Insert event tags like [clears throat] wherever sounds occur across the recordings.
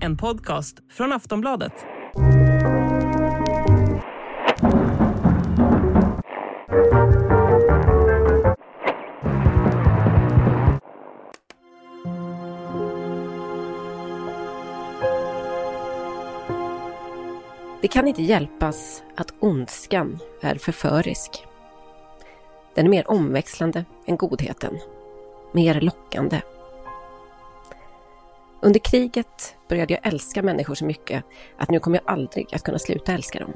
En podcast från Aftonbladet. Det kan inte hjälpas att ondskan är förförisk. Den är mer omväxlande än godheten, mer lockande. Under kriget började jag älska människor så mycket att nu kommer jag aldrig att kunna sluta älska dem.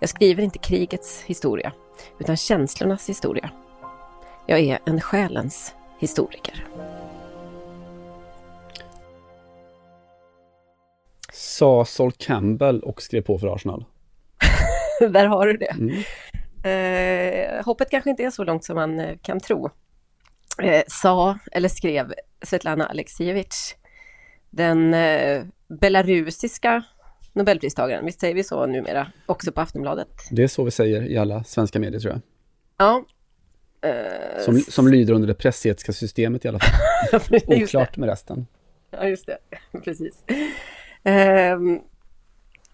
Jag skriver inte krigets historia, utan känslornas historia. Jag är en själens historiker. Sa Sol Campbell och skrev på för Arsenal. [laughs] Där har du det. Mm. Eh, hoppet kanske inte är så långt som man eh, kan tro. Eh, sa, eller skrev, Svetlana Aleksijevitj, den eh, belarusiska Nobelpristagaren, visst säger vi så numera, också på Aftonbladet? Det är så vi säger i alla svenska medier tror jag. Ja. Eh, Som, som lyder under det pressetiska systemet i alla fall. [laughs] det. Oklart med resten. Ja, just det. [laughs] Precis. Ehm,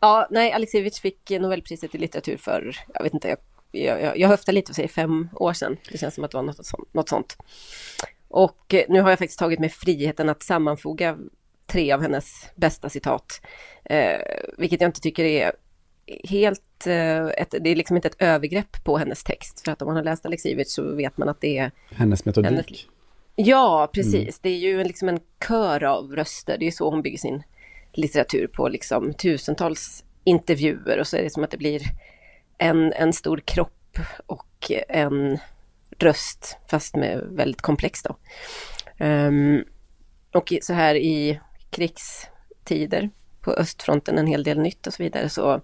ja, nej, Alexievich fick Nobelpriset i litteratur för, jag vet inte, jag, jag, jag höftar lite och säger fem år sedan. Det känns som att det var något, sånt- något sånt. Och eh, nu har jag faktiskt tagit mig friheten att sammanfoga tre av hennes bästa citat. Eh, vilket jag inte tycker är helt, eh, ett, det är liksom inte ett övergrepp på hennes text. För att om man har läst Alexievich så vet man att det är Hennes metodik. Hennes- Ja, precis. Det är ju en- liksom en kör av röster. Det är så hon bygger sin litteratur på liksom tusentals intervjuer och så är det som att det blir en, en stor kropp och en röst, fast med väldigt komplex då. Um, och så här i krigstider på östfronten en hel del nytt och så vidare så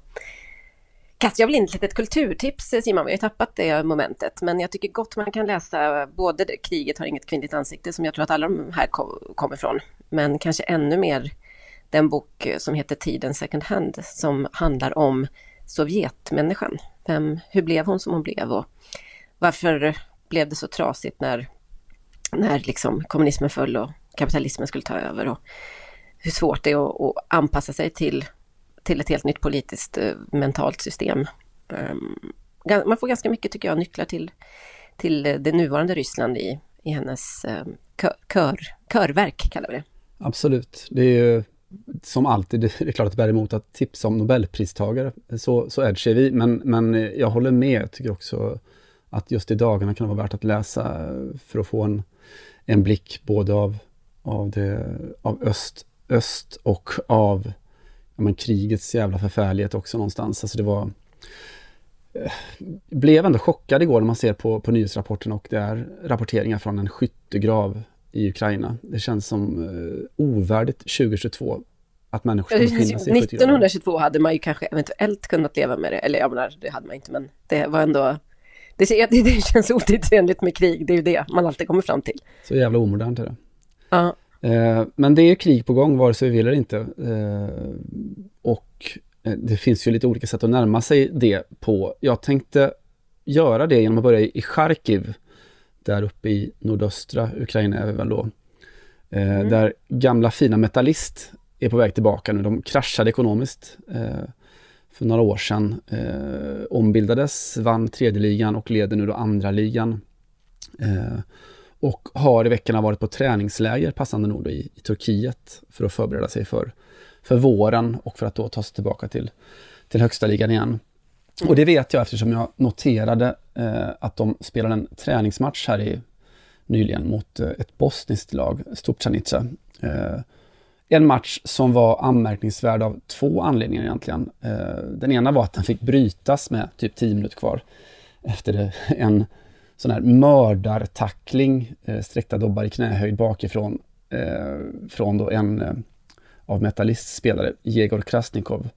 kastar jag väl in ett litet kulturtips Simon, vi har ju tappat det momentet. Men jag tycker gott man kan läsa både Kriget har inget kvinnligt ansikte som jag tror att alla de här ko- kommer ifrån, Men kanske ännu mer den bok som heter Tiden second hand som handlar om Sovjetmänniskan. Vem, hur blev hon som hon blev och varför blev det så trasigt när, när liksom kommunismen föll och kapitalismen skulle ta över och hur svårt det är att, att anpassa sig till till ett helt nytt politiskt eh, mentalt system. Ehm, man får ganska mycket, tycker jag, nycklar till, till eh, det nuvarande Ryssland i, i hennes eh, kör, körverk, kallar vi det. Absolut. Det är ju som alltid, [laughs] det är klart att det bär emot att tipsa om Nobelpristagare. Så, så är vi, men, men jag håller med. Jag tycker också att just i dagarna kan det vara värt att läsa för att få en, en blick både av, av, det, av öst, öst och av ja, men krigets jävla förfärlighet också någonstans. Alltså det var... eh, blev ändå chockad igår när man ser på, på nyhetsrapporten och det är rapporteringar från en skyttegrav i Ukraina. Det känns som eh, ovärdigt 2022 att människor ska befinna sig i skyttegravar. 1922 hade man ju kanske eventuellt kunnat leva med det, eller jag menar, det hade man inte, men det var ändå det, [laughs] det, det känns otidsenligt med krig, det är ju det man alltid kommer fram till. Så jävla omodernt är det. Ja, Eh, men det är krig på gång, vare sig vi vill eller inte. Eh, och eh, det finns ju lite olika sätt att närma sig det på. Jag tänkte göra det genom att börja i Charkiv, där uppe i nordöstra Ukraina väl då. Eh, Där gamla fina Metallist är på väg tillbaka nu. De kraschade ekonomiskt eh, för några år sedan. Eh, ombildades, vann tredje ligan och leder nu då andra ligan. Eh, och har i veckorna varit på träningsläger, passande nog, då, i, i Turkiet för att förbereda sig för, för våren och för att då ta sig tillbaka till, till högsta ligan igen. Och det vet jag eftersom jag noterade eh, att de spelade en träningsmatch här i, nyligen mot eh, ett bosniskt lag, Stupcanica. Eh, en match som var anmärkningsvärd av två anledningar egentligen. Eh, den ena var att den fick brytas med typ 10 minuter kvar efter [laughs] en sån här mördartackling, eh, sträckta dobbar i knähöjd bakifrån, eh, från då en eh, av Metallists spelare, Jegor Krasnikov,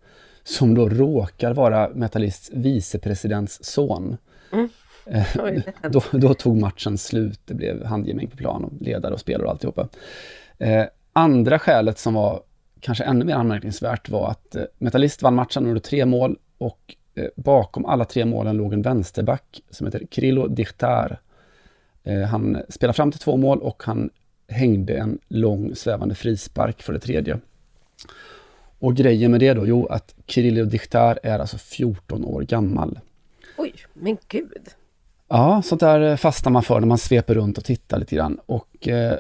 som då råkar vara Metallists vicepresidents son. Mm. Eh, då, då tog matchen slut, det blev handgemäng på plan och ledare och spelare och alltihopa. Eh, andra skälet som var kanske ännu mer anmärkningsvärt var att eh, Metallist vann matchen under tre mål och eh, bakom alla tre målen låg en vänsterback som heter Krilo Dichtar. Eh, han spelade fram till två mål och han hängde en lång svävande frispark för det tredje. Och grejen med det då, jo att Kirillov Dikhtar är alltså 14 år gammal. Oj, men gud. Ja, sånt där fastnar man för när man sveper runt och tittar lite grann. Och, eh,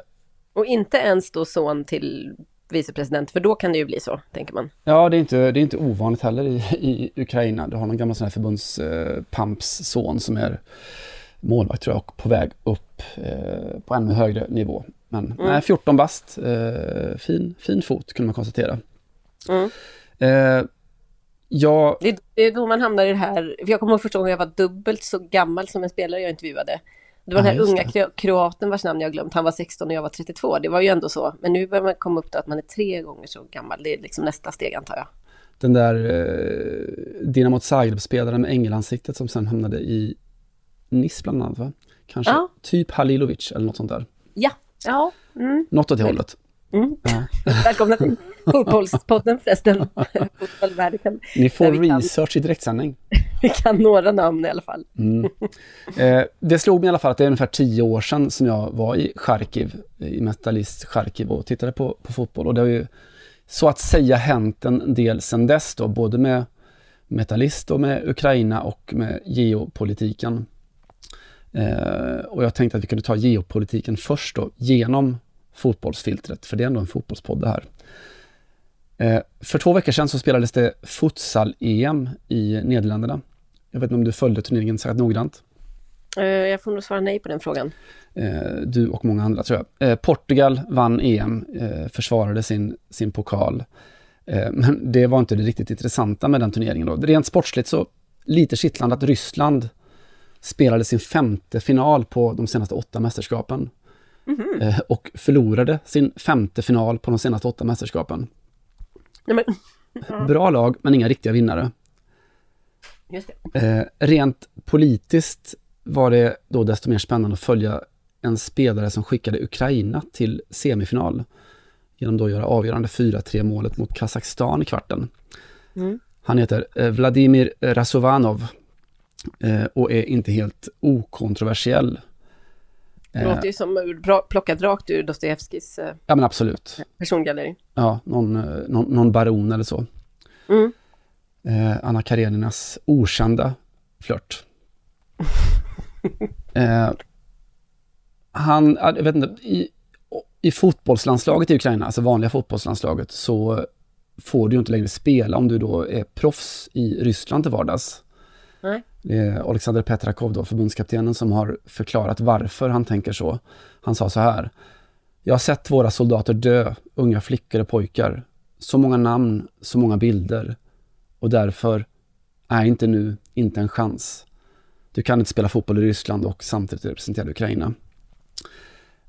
och inte ens då son till vicepresident, för då kan det ju bli så, tänker man. Ja, det är inte, det är inte ovanligt heller i, i Ukraina. Du har någon gammal sån här förbundspamps son som är målvakt tror jag och på väg upp eh, på ännu högre nivå. Men mm. nej, 14 bast, eh, fin, fin fot kunde man konstatera. Mm. Eh, jag... Det, det, är då man hamnar i det här, för jag kommer ihåg första gången jag var dubbelt så gammal som en spelare jag intervjuade. Det var den här unga det. kroaten vars namn jag glömt, han var 16 och jag var 32, det var ju ändå så. Men nu börjar man komma upp till att man är tre gånger så gammal, det är liksom nästa steg antar jag. Den där eh, Dinamo Zagreb-spelaren med ängelansiktet som sen hamnade i Nice bland annat va? Kanske, ja. typ Halilovic eller något sånt där. Ja, ja. Mm. Något åt det hållet. Mm. Ja. Välkomna till [laughs] Fotbollspodden förresten. [laughs] Ni får research i direktsändning. [laughs] Vi kan några namn i alla fall. Mm. Eh, det slog mig i alla fall att det är ungefär tio år sedan som jag var i Charkiv, i Metalist Charkiv och tittade på, på fotboll. Och det har ju så att säga hänt en del sedan dess då, både med Metallist och med Ukraina och med geopolitiken. Eh, och jag tänkte att vi kunde ta geopolitiken först då, genom fotbollsfiltret, för det är ändå en fotbollspodd det här. Eh, för två veckor sedan så spelades det futsal-EM i Nederländerna. Jag vet inte om du följde turneringen särskilt noggrant? Eh, jag får nog svara nej på den frågan. Eh, du och många andra tror jag. Portugal vann EM, försvarade sin, sin pokal. Men det var inte det riktigt intressanta med den turneringen då. Rent sportsligt så lite kittlande att Ryssland spelade sin femte final på de senaste åtta mästerskapen. Mm -hmm. Och förlorade sin femte final på de senaste åtta mästerskapen. Nej, men... [laughs] Bra lag, men inga riktiga vinnare. Eh, rent politiskt var det då desto mer spännande att följa en spelare som skickade Ukraina till semifinal genom då att göra avgörande 4-3 målet mot Kazakstan i kvarten. Mm. Han heter eh, Vladimir Rasovanov eh, och är inte helt okontroversiell. Det låter ju som plockat rakt ur Dostojevskijs eh, ja, men absolut. persongalleri. Ja, någon, någon, någon baron eller så. Mm. Eh, Anna Kareninas okända flört. [laughs] eh, han, jag vet inte, i, i fotbollslandslaget i Ukraina, alltså vanliga fotbollslandslaget, så får du ju inte längre spela om du då är proffs i Ryssland till vardags. Nej. Det är Alexander Petrakov, då, förbundskaptenen, som har förklarat varför han tänker så. Han sa så här. Jag har sett våra soldater dö, unga flickor och pojkar. Så många namn, så många bilder. Och därför är inte nu inte en chans. Du kan inte spela fotboll i Ryssland och samtidigt representera Ukraina.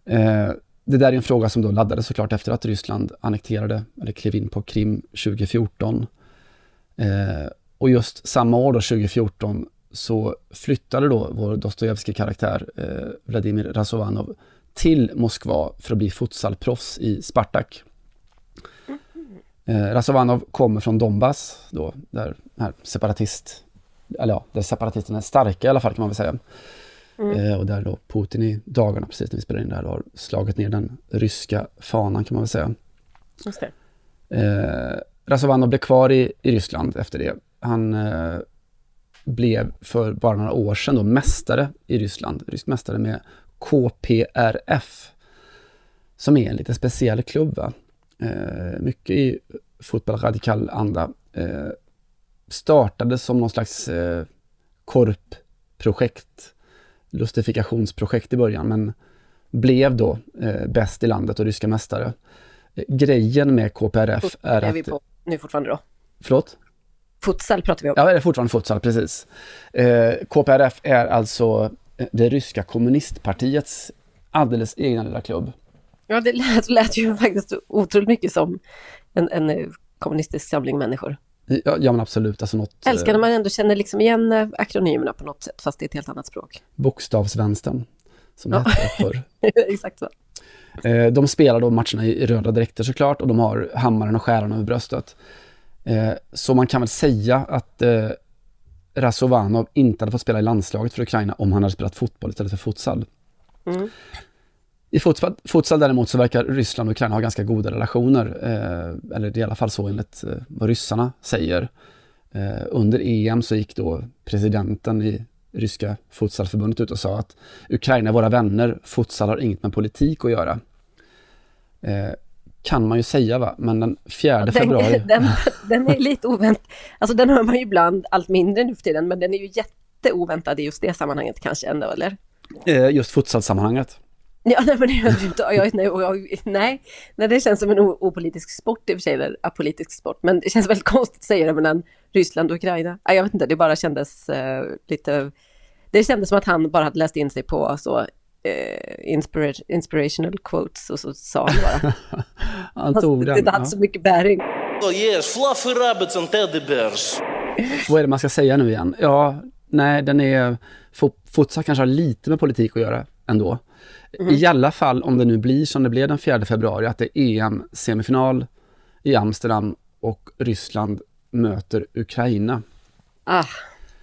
Eh, det där är en fråga som då laddades såklart efter att Ryssland annekterade, eller klev in på Krim 2014. Eh, och just samma år då, 2014, så flyttade då vår Dostojevskij-karaktär eh, Vladimir Razovanov till Moskva för att bli futsalproffs i Spartak. Eh, Razovanov kommer från Donbass, då, där här separatist, eller ja, där separatisterna är starka i alla fall kan man väl säga. Mm. Eh, och där då Putin i dagarna, precis när vi spelar in det här, har slagit ner den ryska fanan kan man väl säga. Just det. Eh, Razovanov blev kvar i, i Ryssland efter det. Han eh, blev för bara några år sedan då mästare i Ryssland, rysk mästare med KPRF, som är en lite speciell klubb. Eh, mycket i fotboll radikal anda. Eh, startade som någon slags eh, korpprojekt, lustifikationsprojekt i början, men blev då eh, bäst i landet och ryska mästare. Eh, grejen med KPRF är, är att... vi på nu fortfarande då? Förlåt? Futsal pratar vi om. Ja, det är fortfarande futsal, precis. Eh, KPRF är alltså eh, det ryska kommunistpartiets alldeles egna lilla klubb. Ja, det lät, lät ju faktiskt otroligt mycket som en, en eh, kommunistisk samling människor. Ja, ja men absolut. Alltså något, Älskar när man ändå känner liksom igen eh, akronymerna på något sätt, fast det är ett helt annat språk. Bokstavsvänstern, som det ja. hette förr. [laughs] Exakt så. De spelar då matcherna i röda dräkter såklart och de har hammaren och skäran över bröstet. Eh, så man kan väl säga att eh, Rasovanov inte hade fått spela i landslaget för Ukraina om han hade spelat fotboll istället för futsal. Mm. I futsal, futsal däremot så verkar Ryssland och Ukraina ha ganska goda relationer, eh, eller i alla fall så enligt eh, vad ryssarna säger. Eh, under EM så gick då presidenten i ryska futsalförbundet ut och sa att Ukraina är våra vänner, futsal har inget med politik att göra. Eh, kan man ju säga va, men den 4 den, februari... [laughs] Den, den är lite oväntad, alltså den hör man ju ibland allt mindre nu för tiden, men den är ju jätteoväntad i just det sammanhanget kanske ändå, eller? Eh, just futsalsammanhanget. Ja, nej, men det är inte, jag, nej, jag, nej, nej, det känns som en opolitisk sport i och för sig, eller apolitisk sport, men det känns väldigt [laughs] konstigt att säga det mellan Ryssland och Ukraina. Nej, jag vet inte, det bara kändes uh, lite, det kändes som att han bara hade läst in sig på så uh, inspira inspirational quotes och så sa han bara. [laughs] han tog den. Det hade ja. så mycket bäring. Oh yes, fluffy rabbits and teddy bears. Vad är det man ska säga nu igen? Ja, nej, den är, futsal kanske har lite med politik att göra ändå. Mm. I alla fall om det nu blir som det blev den 4 februari, att det är EM-semifinal i Amsterdam och Ryssland möter Ukraina. Ah,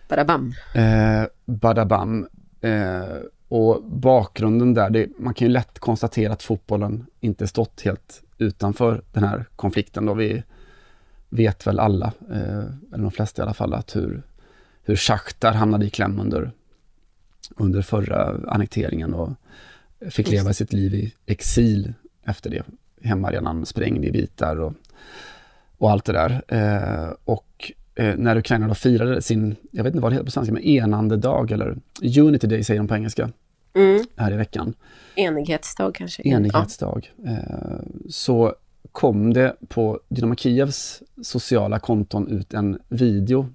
badabam. Eh, badabam. Eh, och bakgrunden där, det, man kan ju lätt konstatera att fotbollen inte stått helt utanför den här konflikten. Då vi vet väl alla, eh, eller de flesta i alla fall, att hur, hur Shakhtar hamnade i kläm under, under förra annekteringen och fick leva sitt liv i exil efter det. Hemmaarenan sprängd i bitar och, och allt det där. Eh, och eh, när Ukraina då firade sin, jag vet inte vad det heter på svenska, men enande dag eller Unity Day säger de på engelska. Mm. Här i veckan. Enighetsdag kanske? Enighetsdag. Ja. Eh, så kom det på Dynamo Kievs sociala konton ut en video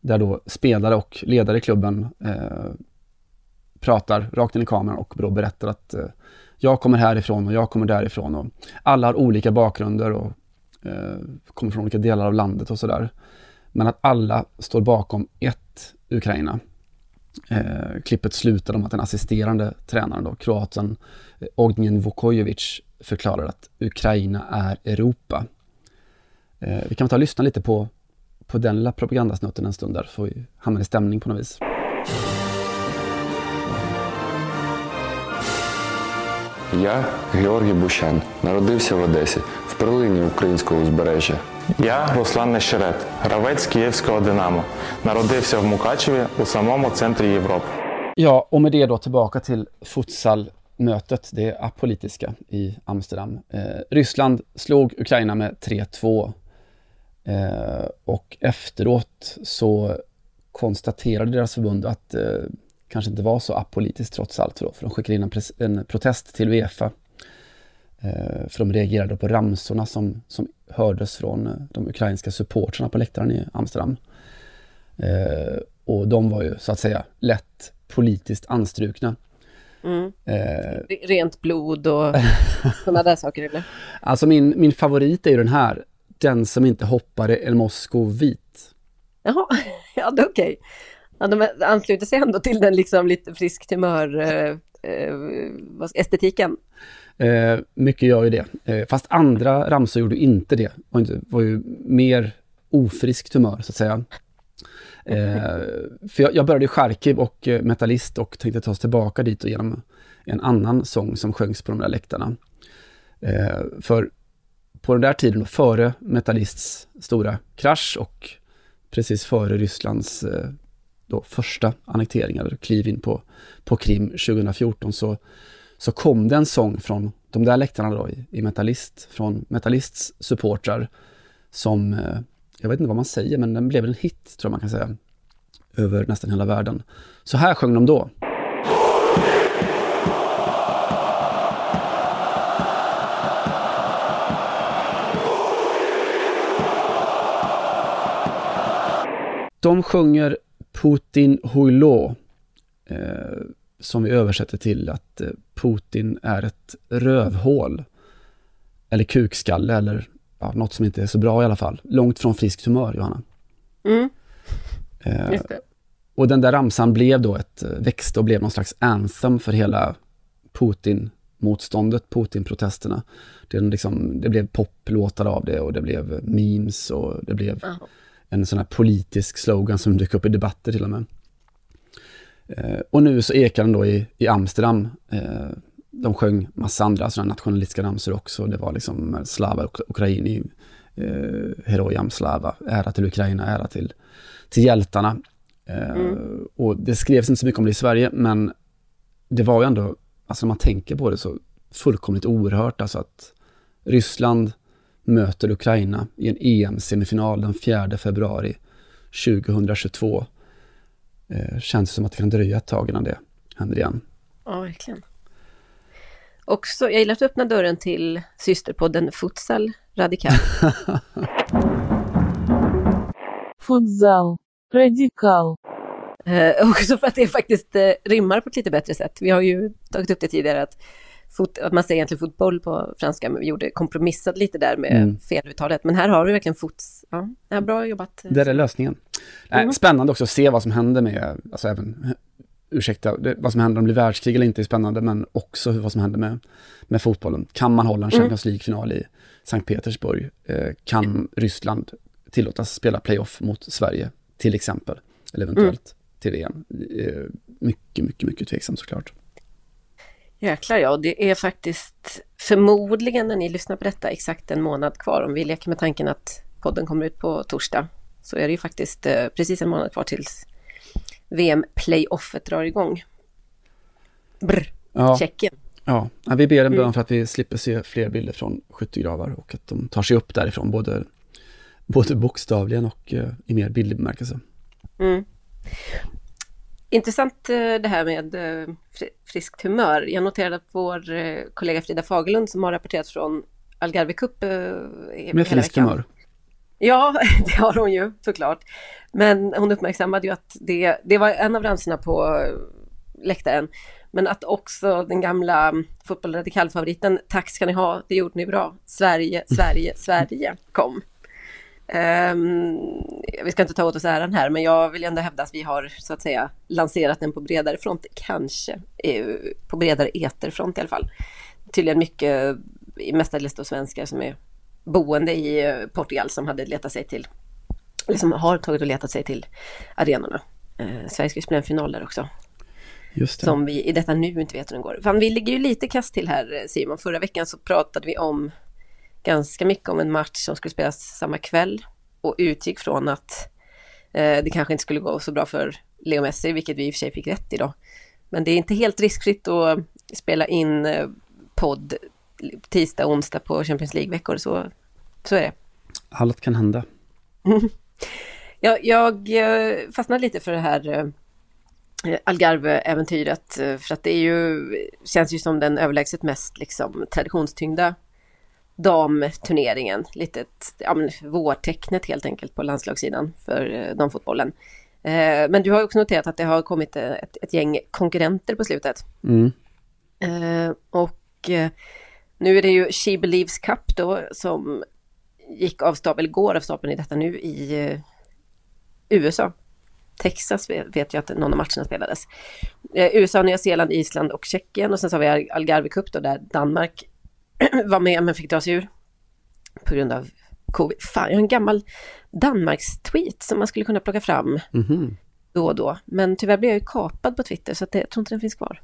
där då spelare och ledare i klubben eh, pratar rakt in i kameran och då berättar att eh, jag kommer härifrån och jag kommer därifrån. Och alla har olika bakgrunder och eh, kommer från olika delar av landet och sådär. Men att alla står bakom ett Ukraina. Eh, klippet slutar om att den assisterande tränaren, då, kroaten eh, Ognjen Vukojevic, förklarar att Ukraina är Europa. Eh, vi kan ta och lyssna lite på, på den lilla propagandasnutten en stund där, så vi hamnar i stämning på något vis. Я Георгій Бущан, народився в Одесі, в перлині українського узбережжя. Я Руслан Нещерет, гравець Київського Динамо. Народився в Мукачеві у самому центрі Європи. Ja, och med det då tillbaka till futsalmötet, det apolitiska i Amsterdam. Eh, Ryssland slog Ukraina med 3-2 eh, och efteråt så konstaterade deras förbund att eh, kanske inte var så apolitiskt trots allt. Då, för de skickade in en, en protest till Uefa. Eh, för de reagerade på ramsorna som, som hördes från eh, de ukrainska supportrarna på läktaren i Amsterdam. Eh, och de var ju så att säga lätt politiskt anstrukna. Mm. Eh, Rent blod och [laughs] sådana där saker eller? Alltså min, min favorit är ju den här. Den som inte hoppade El Moskovit. Jaha, [laughs] ja det är okej. Okay. Ja, de ansluter sig ändå till den liksom lite friskt humör eh, eh, estetiken. Eh, mycket gör ju det. Eh, fast andra ramsor gjorde inte det. Var, inte, var ju mer ofriskt humör så att säga. Eh, för jag, jag började i Charkiv och eh, Metallist och tänkte ta oss tillbaka dit och genom en annan sång som sjöngs på de där läktarna. Eh, för på den där tiden, före Metallists stora krasch och precis före Rysslands eh, då första annekteringen, eller kliv in på, på Krim 2014, så, så kom det en sång från de där läktarna då i, i Metallist, från Metallists supportrar, som, eh, jag vet inte vad man säger, men den blev en hit, tror jag man kan säga, över nästan hela världen. Så här sjöng de då. De sjunger Putin Huilo, eh, som vi översätter till att eh, Putin är ett rövhål. Eller kukskalle eller ja, något som inte är så bra i alla fall. Långt från friskt humör, Johanna. Mm. Eh, och den där ramsan blev då ett, eh, växte och blev någon slags anthem för hela Putin-motståndet, Putin-protesterna. Det, liksom, det blev poplåtar av det och det blev memes och det blev uh -huh en sån här politisk slogan som dök upp i debatter till och med. Eh, och nu så ekar den då i, i Amsterdam. Eh, de sjöng massa andra sådana nationalistiska ramsor också. Det var liksom Slava Ukraini, eh, Herojam Slava, ära till Ukraina, ära till, till hjältarna. Eh, mm. Och det skrevs inte så mycket om det i Sverige, men det var ju ändå, alltså när man tänker på det så fullkomligt oerhört, alltså att Ryssland möter Ukraina i en EM-semifinal den 4 februari 2022. Eh, känns som att det kan dröja ett tag innan det händer igen. Ja, verkligen. Också, jag gillar att öppna dörren till systerpodden Futsal Radikal. [laughs] Futsal Radikal. Eh, också för att det faktiskt eh, rimmar på ett lite bättre sätt. Vi har ju tagit upp det tidigare att, fot, att man säger egentligen fotboll på franska, men vi gjorde kompromissat lite där med mm. feluttalet. Men här har vi verkligen fots. Ja, bra jobbat. Det är lösningen. Mm. Spännande också att se vad som händer med, alltså även ursäkta, det, vad som händer om det blir världskrig eller inte är spännande, men också vad som händer med, med fotbollen. Kan man hålla en mm. Champions League-final i Sankt Petersburg? Eh, kan. Ryssland tillåtas spela playoff mot Sverige, till exempel? Eller eventuellt mm. till VM? Eh, mycket, mycket, mycket tveksamt såklart. Jäklar ja, det är faktiskt förmodligen när ni lyssnar på detta exakt en månad kvar. Om vi leker med tanken att podden kommer ut på torsdag så är det ju faktiskt eh, precis en månad kvar tills VM-playoffet drar igång. Brr, ja. Tjeckien. Ja, vi ber en bön mm. för att vi slipper se fler bilder från skyttegravar och att de tar sig upp därifrån, både, både bokstavligen och uh, i mer bildlig bemärkelse. Mm. Intressant uh, det här med uh, friskt humör. Jag noterade att vår kollega Frida Fagerlund som har rapporterat från Algarve Cup Med friskt humör? Ja, [laughs] det har hon ju såklart. Men hon uppmärksammade ju att det, det var en av ramsorna på läktaren. Men att också den gamla fotbollradikalfavoriten Tack ska ni ha, det gjorde ni bra. Sverige, Sverige, Sverige kom. Um, vi ska inte ta åt oss äran här, men jag vill ändå hävda att vi har så att säga lanserat den på bredare front, kanske på bredare eterfront i alla fall. Tydligen mycket, mestadels då svenskar som är boende i eh, Portugal som hade letat sig till, eller som har tagit och letat sig till arenorna. Eh, Sverige ska spela en final där också. Just det. Som vi i detta nu inte vet hur den går. Fan, vi ligger ju lite kast till här eh, Simon. Förra veckan så pratade vi om ganska mycket om en match som skulle spelas samma kväll och utgick från att eh, det kanske inte skulle gå så bra för Leo Messi, vilket vi i och för sig fick rätt i då. Men det är inte helt riskfritt att spela in eh, podd tisdag och onsdag på Champions League-veckor. Så, så är det. Allt kan hända. [laughs] jag, jag eh, fastnade lite för det här eh, Algarve-äventyret. Eh, för att det är ju, känns ju som den överlägset mest liksom, traditionstyngda damturneringen. Lite ja, men, vårtecknet helt enkelt på landslagssidan för damfotbollen. Men du har också noterat att det har kommit ett, ett gäng konkurrenter på slutet. Mm. Och nu är det ju She Believes Cup då som gick av stapeln, eller går av stapeln i detta nu i USA. Texas vet, jag att någon av matcherna spelades. USA, Nya Zeeland, Island och Tjeckien och sen så har vi Algarve Cup då där Danmark [clears throat] var med men fick dra sig ur på grund av covid. Fan, jag har en gammal Danmarks-tweet som man skulle kunna plocka fram mm då och då. Men tyvärr blev jag ju kapad på Twitter så det, jag tror inte den finns kvar.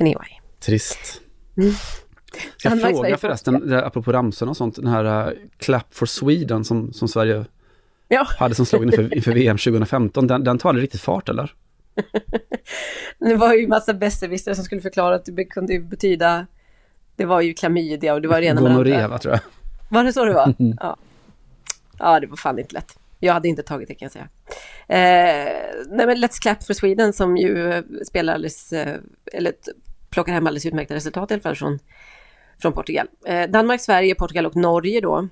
Anyway. Trist. Mm. Jag fråga förresten, där, apropå ramsorna och sånt, den här uh, Clap for Sweden som, som Sverige ja. hade som slogan inför, inför VM 2015, den, den tar aldrig riktigt fart eller? [laughs] det var ju massa besserwissrar som skulle förklara att det kunde betyda, det var ju klamydia och det var rena Gonorré tror jag. Var det så det var? [laughs] Mm. Ja. ja, det var fan inte lätt. Jag hade inte tagit det kan jag säga. Eh, nej men Let's Clap for Sweden som ju spelar alldeles, eh, eller plockar hem alldeles utmärkta resultat i alla fall från från Portugal. Eh, Danmark, Sverige, Portugal och Norge då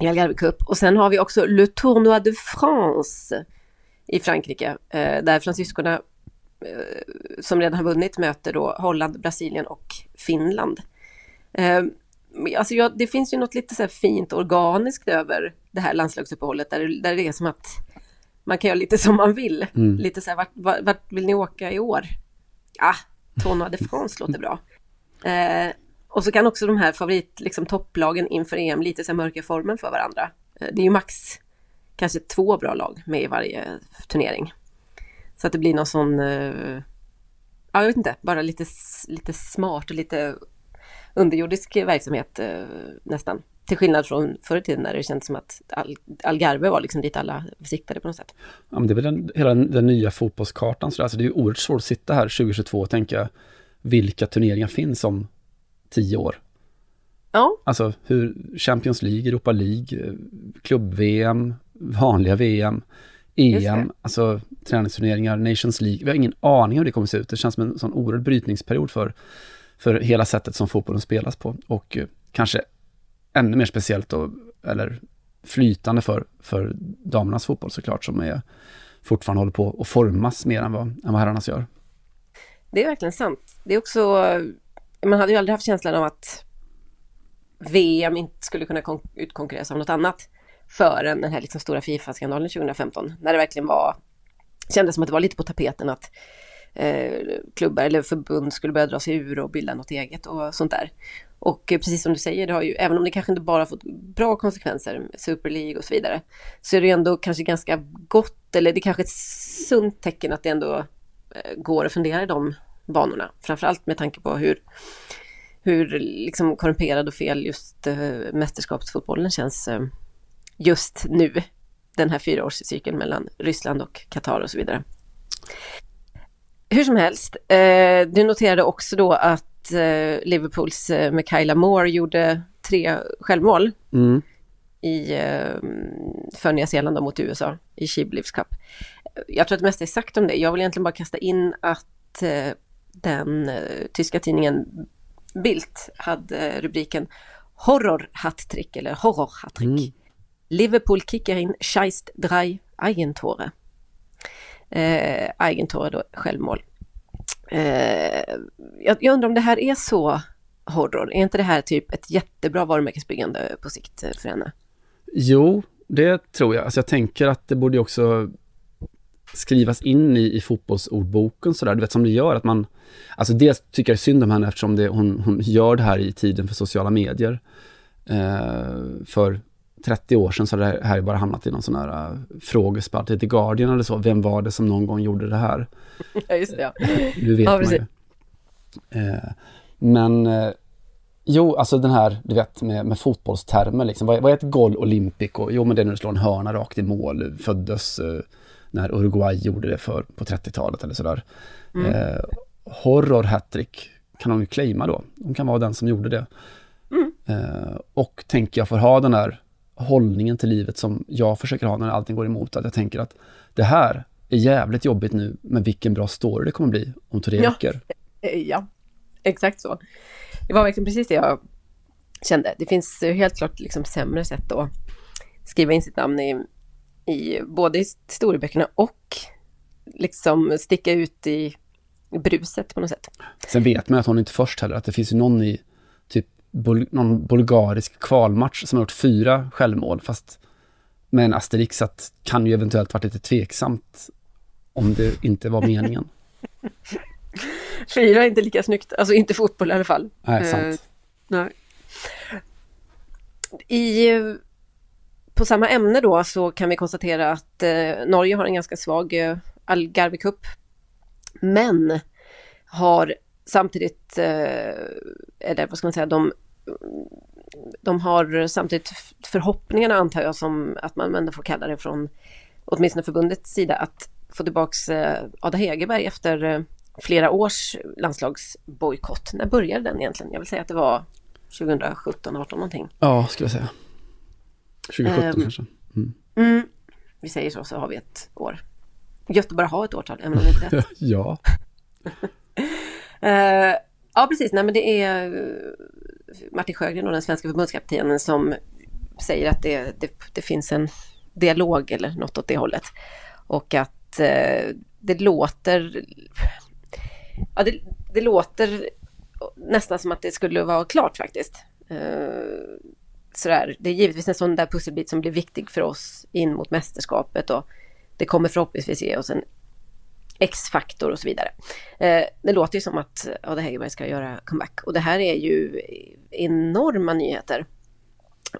i Algarve Cup. Och sen har vi också Le Tournoi de France i Frankrike, eh, där fransyskorna eh, som redan har vunnit möter då Holland, Brasilien och Finland. Alltså ja, det finns ju något lite så fint organiskt över det här landslagsuppehållet där, där det är som att man kan göra lite som man vill. Mm. Lite så här, vart, vart, vart, vill ni åka i år? Ah, Tournoi de France låter bra. Eh, och så kan också de här favorit, liksom topplagen inför EM lite så mörka formen för varandra. Eh, det är ju max kanske två bra lag med i varje turnering. Så att det blir någon sån, eh, ja jag vet inte, bara lite, lite smart och lite underjordisk verksamhet eh, nästan. Till skillnad från förr i tiden när det kändes som att Al- Algarve var liksom dit alla siktade på något sätt. Ja, men det är väl den, hela den, den nya fotbollskartan. Så alltså det är ju oerhört svårt att sitta här 2022 och tänka vilka turneringar finns om tio år. Ja, Alltså hur Champions League, Europa League, klubb-VM, vanliga VM, EM, alltså träningsturneringar, Nations League. Vi har ingen aning hur det kommer att se ut. Det känns som en sån oerhörd brytningsperiod för, för hela sättet som fotbollen spelas på. Och eh, kanske ännu mer speciellt då, eller flytande för, för damernas fotboll såklart, som är, fortfarande håller på att formas mer än vad, än vad herrarnas gör. det är verkligen sant. Det är också, man hade ju aldrig haft känslan av att VM inte skulle kunna kon- utkonkurreras av något annat förrän den här liksom stora Fifa-skandalen 2015. När det verkligen var, kändes som att det var lite på tapeten att eh, klubbar eller förbund skulle börja dra sig ur och bilda något eget och sånt där. Och eh, precis som du säger, det har ju, även om det kanske inte bara fått bra konsekvenser, Super League och så vidare, så är det ändå kanske ganska gott, eller det är kanske ett sunt tecken att det ändå eh, går att fundera i de banorna. Framförallt med tanke på hur, hur liksom korrumperad och fel just eh, mästerskapsfotbollen känns just nu. Den här fyraårscykeln mellan Ryssland och Qatar och så vidare. Hur som helst, eh, du noterade också då att eh, Liverpools eh, Mikaela Moore gjorde tre självmål Mm. i, eh, för Nya Zeeland mot USA i She Believes Cup. Jag tror att det mesta är sagt om det. Jag vill egentligen bara kasta in att eh, den eh, tyska tidningen Bild hade rubriken Horror Hattrick eller Horror Hattrick. Mm. Liverpool kickar in Scheist drei Eigentore. Eh, Eigentore då, självmål. Eh, jag, jag undrar om det här är så horror. Är inte det här typ ett jättebra varumärkesbyggande på sikt eh, för henne? Jo, det tror jag. Alltså jag tänker att det borde också skrivas in i, i fotbollsordboken sådär. Du vet som det gör att man... Alltså dels tycker jag synd om henne eftersom det, hon, hon gör det här i tiden för sociala medier. Eh, för 30 år sedan så hade det här bara hamnat i någon sån här uh, frågespalt i The Guardian eller så. Vem var det som någon gång gjorde det här? [laughs] Ja, just det. Ja. Nu vet Ja, man ju. Eh, men eh, jo, alltså den här, du vet med, med fotbollstermer liksom. Vad, vad är ett gol olympico? Jo, men det är när du slår en hörna rakt i mål. Föddes eh, när Uruguay gjorde det för, på 30-talet eller sådär. Eh, horror hattrick kan de ju claima då. De kan vara den som gjorde det. Eh, och tänker jag får ha den där hållningen till livet som jag försöker ha när allting går emot. Att jag tänker att det här är jävligt jobbigt nu, men vilken bra story det kommer bli om tre Ja. veckor. [laughs] Eh, Ja, exakt så. Det var verkligen precis det jag kände. Det finns eh, helt klart liksom sämre sätt att skriva in sitt namn i, i både historieböckerna och liksom sticka ut i bruset på något sätt. Sen vet man att hon inte först heller, att det finns ju någon i bul- någon bulgarisk kvalmatch som har gjort fyra självmål, fast med en asterix att kan ju eventuellt varit lite tveksamt om det inte var meningen. [laughs] Fyra är inte lika snyggt, alltså inte fotboll i alla fall. Nej, Eh, sant. Nej. I, eh, på samma ämne då så kan vi konstatera att eh, Norge har en ganska svag eh, Algarve Cup. Men har samtidigt, eh, eller vad ska man säga, de, de har samtidigt förhoppningarna antar jag som att man ändå får kalla det från åtminstone förbundets sida att få tillbaks eh, Ada Hegerberg efter eh, flera års landslagsbojkott. När började den egentligen? Jag vill säga att det var 2017, 18 någonting. Ja, skulle jag säga. 2017 Ehm. kanske. Mm. Vi säger så, så har vi ett år. Gött att bara ha ett årtal, även om det inte är rätt. [laughs] Ja. [laughs] Eh, ja, precis. Nej, men det är Martin Sjögren och den svenska förbundskaptenen som säger att det, det, det finns en dialog eller något åt det hållet. Och att eh, det låter... Ja, det, det låter nästan som att det skulle vara klart faktiskt. Eh, sådär. Det är givetvis en sån där pusselbit som blir viktig för oss in mot mästerskapet och det kommer förhoppningsvis ge oss en X-faktor och så vidare. Eh, det låter ju som att Ada Hegerberg ska göra comeback och det här är ju enorma nyheter.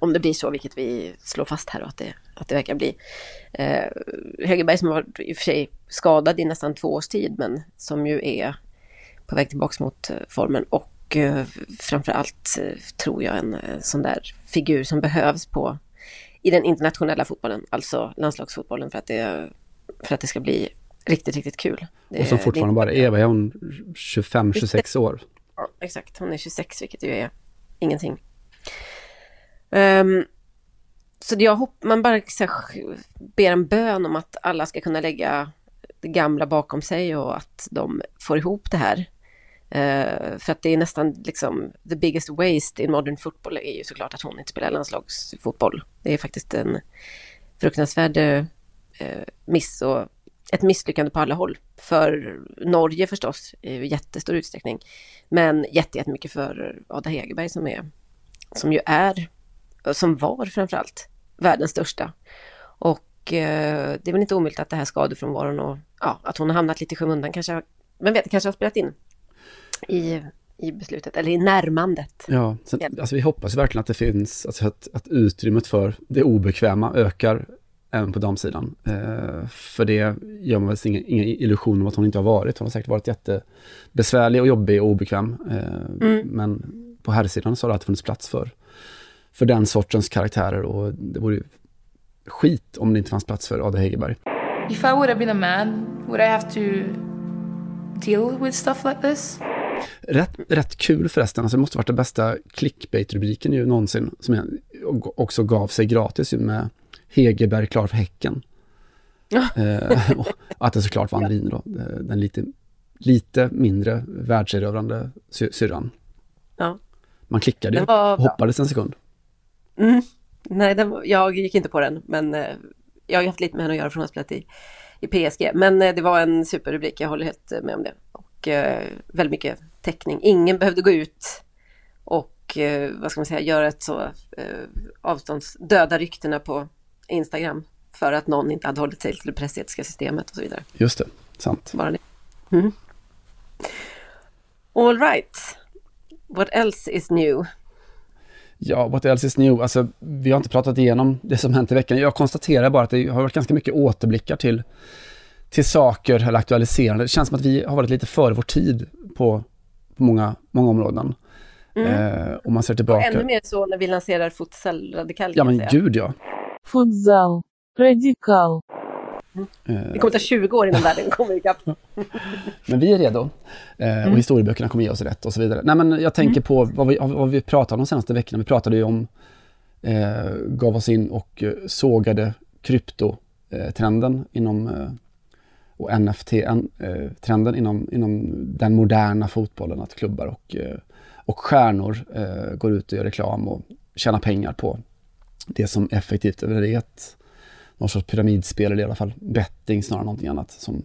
Om det blir så, vilket vi slår fast här och att det, att det verkar bli. Eh, Hegerberg som har i och för sig skadad i nästan två års tid, men som ju är på väg tillbaka mot eh, formen. Och eh, framförallt eh, tror jag en en sån där figur som behövs på i den internationella fotbollen, alltså landslagsfotbollen, för att det, för att det ska bli riktigt, riktigt kul. Det, Och som fortfarande bara är, vad är hon, 25-26 år? Ja, exakt. Hon är 26, vilket ju är ingenting. Ehm, så jag hopp, man bara så här, ber en bön om att alla ska kunna lägga det gamla bakom sig och att de får ihop det här. Eh, för att det är nästan liksom the biggest waste in modern football är ju såklart att hon inte spelar landslagsfotboll. Det är faktiskt en fruktansvärd eh, miss och ett misslyckande på alla håll. För Norge förstås i jättestor utsträckning. Men jätte- jättemycket för Ada Hegerberg som är, som ju är, som var framförallt, världens största. Och eh, det är väl inte omöjligt att det här skadefrånvaron och ja, att hon har hamnat lite i skymundan kanske, vem vet, kanske har spelat in i, i beslutet, eller i närmandet. Ja, sen, alltså vi hoppas verkligen att det finns, alltså att, att utrymmet för det obekväma ökar även på damsidan. Eh, för det gör man väl ingen, ingen illusion om att hon inte har varit. Hon har säkert varit jättebesvärlig och jobbig och obekväm. Eh, Mm. Men på herrsidan så har det alltid funnits plats för, för den sortens karaktärer och det vore ju skit om det inte fanns plats för Ada Hegerberg. If I would have been a man, would I have to deal with stuff like this? Rätt, rätt kul förresten, alltså det måste varit den bästa clickbait-rubriken ju någonsin, som jag också gav sig gratis ju med Hegerberg klar för Häcken. Eh, att det såklart var Andrin då, eh, den lite, lite mindre världserövrande sy- syrran. Ja. Man klickade ju och hoppades en sekund. Mm. Nej, den, jag gick inte på den, men eh, jag har ju haft lite med henne att göra från att spelat i, i PSG. Men eh, det var en superrubrik, jag håller helt eh, med om det. Och eh, väldigt mycket täckning. Ingen behövde gå ut och, eh, vad ska man säga, göra ett så avstånds... döda ryktena på Instagram för att någon inte hade hållit sig till det pressetiska systemet och så vidare. Just det, sant. Bara det. Mm. All right. What else is new? Ja, what else is new? Alltså, vi har inte pratat igenom det som hänt i veckan. Jag konstaterar bara att det har varit ganska mycket återblickar till, till saker eller aktualiserande. Det känns som att vi har varit lite före vår tid på, på många, många områden. Eh, om man ser tillbaka. Ännu mer så när vi lanserar futsal radikal. Ja, men säga. gud ja. Futsal. Радикал. Eh, Det kommer ta 20 år innan världen kommer ikapp. [laughs] Men vi är redo. Eh, Mm. Och historieböckerna kommer ge oss rätt och så vidare. Nej, men jag tänker på vad vi, vad vi pratade om de senaste veckorna. Vi pratade ju om, eh, gav oss in och eh, sågade kryptotrenden inom eh, och NFT-trenden inom, inom den moderna fotbollen. Att klubbar och, eh, och stjärnor eh, går ut och gör reklam och tjänar pengar på det som effektivt är ett någon sorts pyramidspel eller i alla fall betting snarare än någonting annat. Som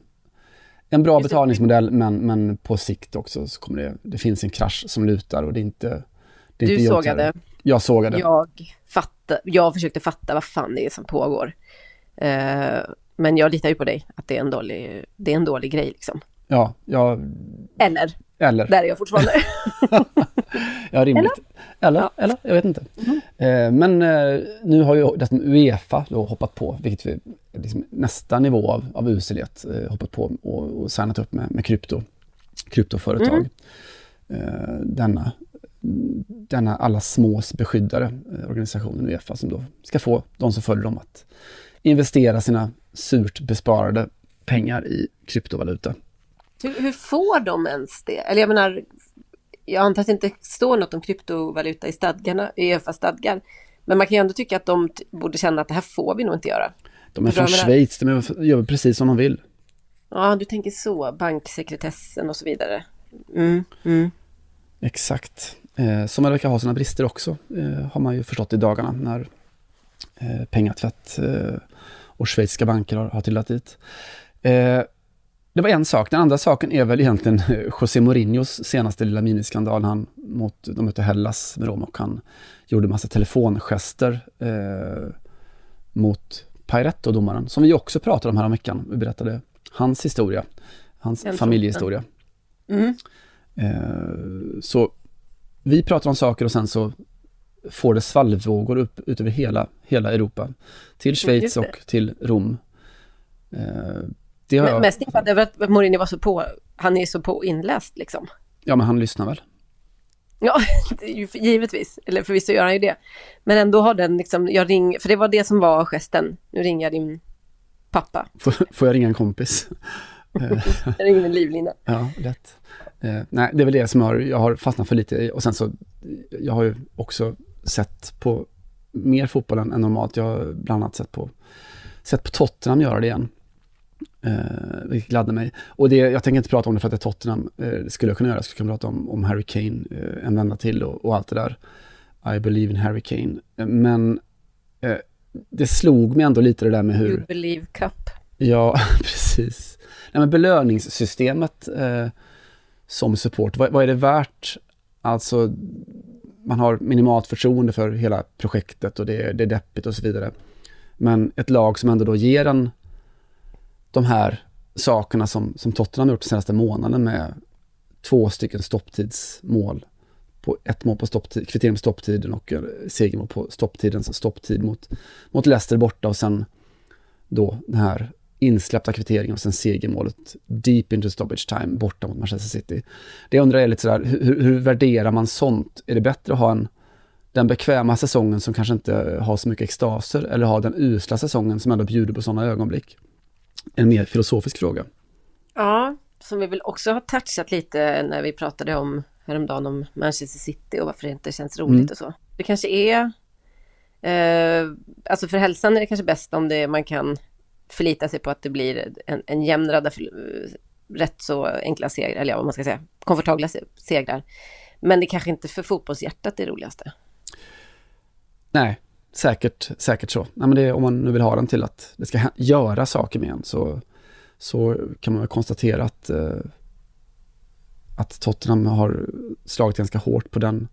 en bra det. betalningsmodell men, men på sikt också så kommer det, det finns en krasch som lutar och det är inte det är Du inte sågade. Jag sågade. Jag, fatta, jag försökte fatta vad fan det är som pågår. Eh, men jag litar ju på dig, att det är en dålig, det är en dålig grej liksom. Ja, ja, Eller, eller, där är jag fortfarande. [laughs] ja rimligt. Eller, eller, jag vet inte. Eh, men eh, nu har ju dessutom Uefa då hoppat på, vilket är liksom nästa nivå av, av uselhet, eh, hoppat på och, och signat upp med, med krypto, kryptoföretag. Eh, denna, denna alla smås beskyddare, organisationen Uefa, som då ska få de som följer dem att investera sina surt besparade pengar i kryptovaluta. Hur, hur får de ens det? Eller jag menar, jag antar att det inte står något om kryptovaluta i stadgarna, i Uefa-stadgar. Men man kan ju ändå tycka att de borde känna att det här får vi nog inte göra. De är från Schweiz, de gör precis som de vill. Ja, du tänker så, banksekretessen och så vidare. Mm, mm. Exakt. Eh, som verkar ha sina brister också, eh, har man ju förstått i dagarna när eh, pengatvätt eh, och schweiziska banker har, har trillat dit. Eh, det var en sak. Den andra saken är väl egentligen eh, José Mourinhos senaste lilla miniskandal. Han mot, de mötte Hellas med dem och han gjorde massa telefongester eh, mot Pairetto-domaren, som vi också pratade om här veckan. Vi berättade hans historia, hans familjehistoria. Mm. Eh, så vi pratar om saker och sen så får det svallvågor upp ut över hela, hela Europa. Till Schweiz och till Rom. Eh, det har jag, mest impad över att Mourinho var så på, han är så på inläst liksom. ja men han lyssnar väl. Ja, [laughs] givetvis, eller förvisso gör han ju det. Men ändå har den liksom, jag ring, för det var det som var gesten, nu ringer jag din pappa, Får, får jag ringa en kompis? [laughs] Jag ringer min livlina. Ja, lätt. Eh, nej, det är väl det som jag har, jag har fastnat för lite i. Och sen så, jag har ju också sett på mer fotboll än, än normalt. Jag har bland annat sett på, sett på Tottenham göra det igen. Eh, vilket gladde mig. Och det, jag tänker inte prata om det för att det är Tottenham. Eh, det skulle jag kunna göra. Jag skulle kunna prata om, om Harry Kane eh, en vända till och, och allt det där. I believe in Harry Kane. Eh, men eh, det slog mig ändå lite det där med hur... You Believe Cup. Ja, [laughs] precis. Nej, men belöningssystemet eh, som support, vad, vad är det värt? Alltså, man har minimalt förtroende för hela projektet och det, är- det är deppigt och så vidare. Men ett lag som ändå då ger en de här sakerna som, som Tottenham har gjort den senaste månaden med två stycken stopptidsmål. På ett mål på stopptid, kvittering på stopptiden och eh, segermål på stopptidens stopptid mot, mot Leicester borta och sen då den här insläppta kvitteringen och sen segermålet deep into stoppage time borta mot Manchester City. Det jag undrar är lite sådär, hur, hur värderar man sånt? Är det bättre att ha en, den bekväma säsongen som kanske inte har så mycket extaser eller ha den usla säsongen som ändå bjuder på sådana ögonblick? En mer filosofisk fråga. Ja, som vi väl också har touchat lite när vi pratade om häromdagen om Manchester City och varför det inte känns roligt Mm. och så. Det kanske är, eh, alltså för hälsan är det kanske bäst om det, man kan förlita sig på att det blir en, en jämn radda, för, rätt så enkla segrar, eller ja, vad man ska säga, komfortabla se- segrar. Men det kanske inte för fotbollshjärtat är det roligaste. Nej, säkert, säkert så. Nej, men det, om man nu vill ha den till att det ska göra saker med en så, så kan man väl konstatera att, eh, att Tottenham har slagit ganska hårt på den,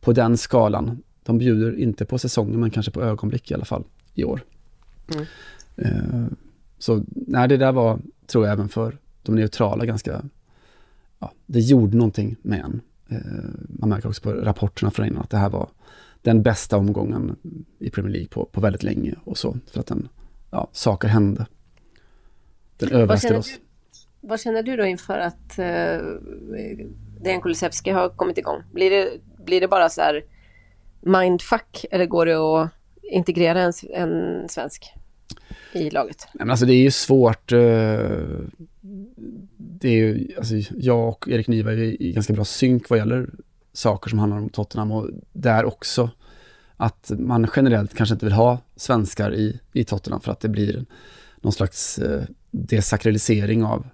på den skalan. De bjuder inte på säsongen men kanske på ögonblick i alla fall i år. Mm. Eh, så nej, det där var, tror jag, även för de neutrala ganska, ja, det gjorde någonting med en. Eh, man märker också på rapporterna från innan att det här var den bästa omgången i Premier League på, på väldigt länge och så. För att den, ja, saker hände. Den överraskade oss. du? Vad känner du då inför att eh, Dejan Kulusevski har kommit igång? Blir det, blir det bara så här mindfuck eller går det att integrera en, en svensk i laget? Nej, men alltså det är ju svårt. eh, Det är ju, alltså jag och Erik Niva är i ganska bra synk vad gäller saker som handlar om Tottenham och där också att man generellt kanske inte vill ha svenskar i, i Tottenham för att det blir någon slags eh, desakralisering av,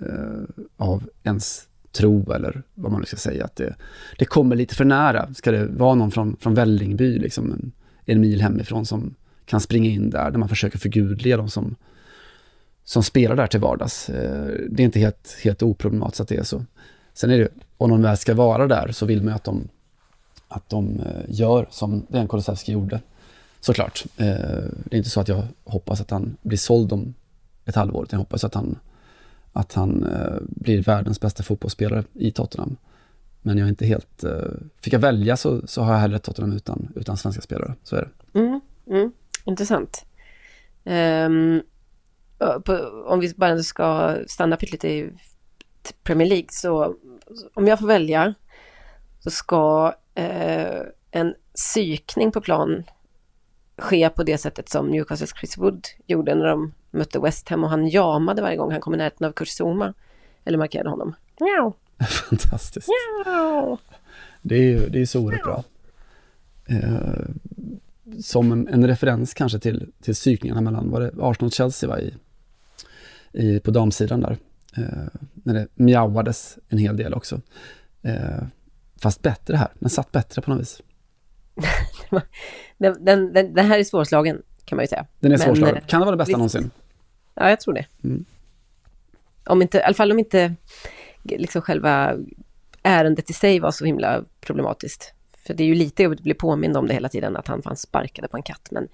eh, av ens tro eller vad man nu ska säga. Att det, det kommer lite för nära. Ska det vara någon från, från Vällingby, liksom en, en mil hemifrån som kan springa in där, där man försöker förgudliga de som, som spelar där till vardags. Eh, Det är inte helt, helt oproblematiskt att det är så. Sen är det, om de väl ska vara där så vill man ju att de, att de eh, gör som den Kulusevski gjorde. Såklart. Eh, Det är inte så att jag hoppas att han blir såld om ett halvår, utan jag hoppas att han, att han eh, blir världens bästa fotbollsspelare i Tottenham. Men jag är inte helt... eh, Fick jag välja så, så har jag hellre Tottenham utan, utan svenska spelare. Så är det. Mm, mm, intressant. Um, på, om vi bara ska stanna pyttelite i Premier League så om jag får välja så ska eh, en psykning på plan ske på det sättet som Newcastles Chris Wood gjorde när de mötte West Ham och han jamade varje gång han kom i närheten av Kurzuma eller markerade honom. Miau, [laughs] Fantastiskt. miau. Det är ju det är så oerhört bra. Eh, som en, en referens kanske till, till psykningarna mellan, var det Arsenal-Chelsea i, i, på damsidan där. Eh, när det mjauades en hel del också. Eh, fast bättre här, den satt bättre på något vis. [laughs] Den, den, den, den här är svårslagen kan man ju säga. Den är Men, svårslagen. Kan det vara det bästa visst. någonsin? Ja, jag tror det. Mm. Om inte, I alla fall om inte liksom själva ärendet i sig var så himla problematiskt. För det är ju lite jobbigt att bli påmind om det hela tiden, att han fanns sparkade på en katt. Men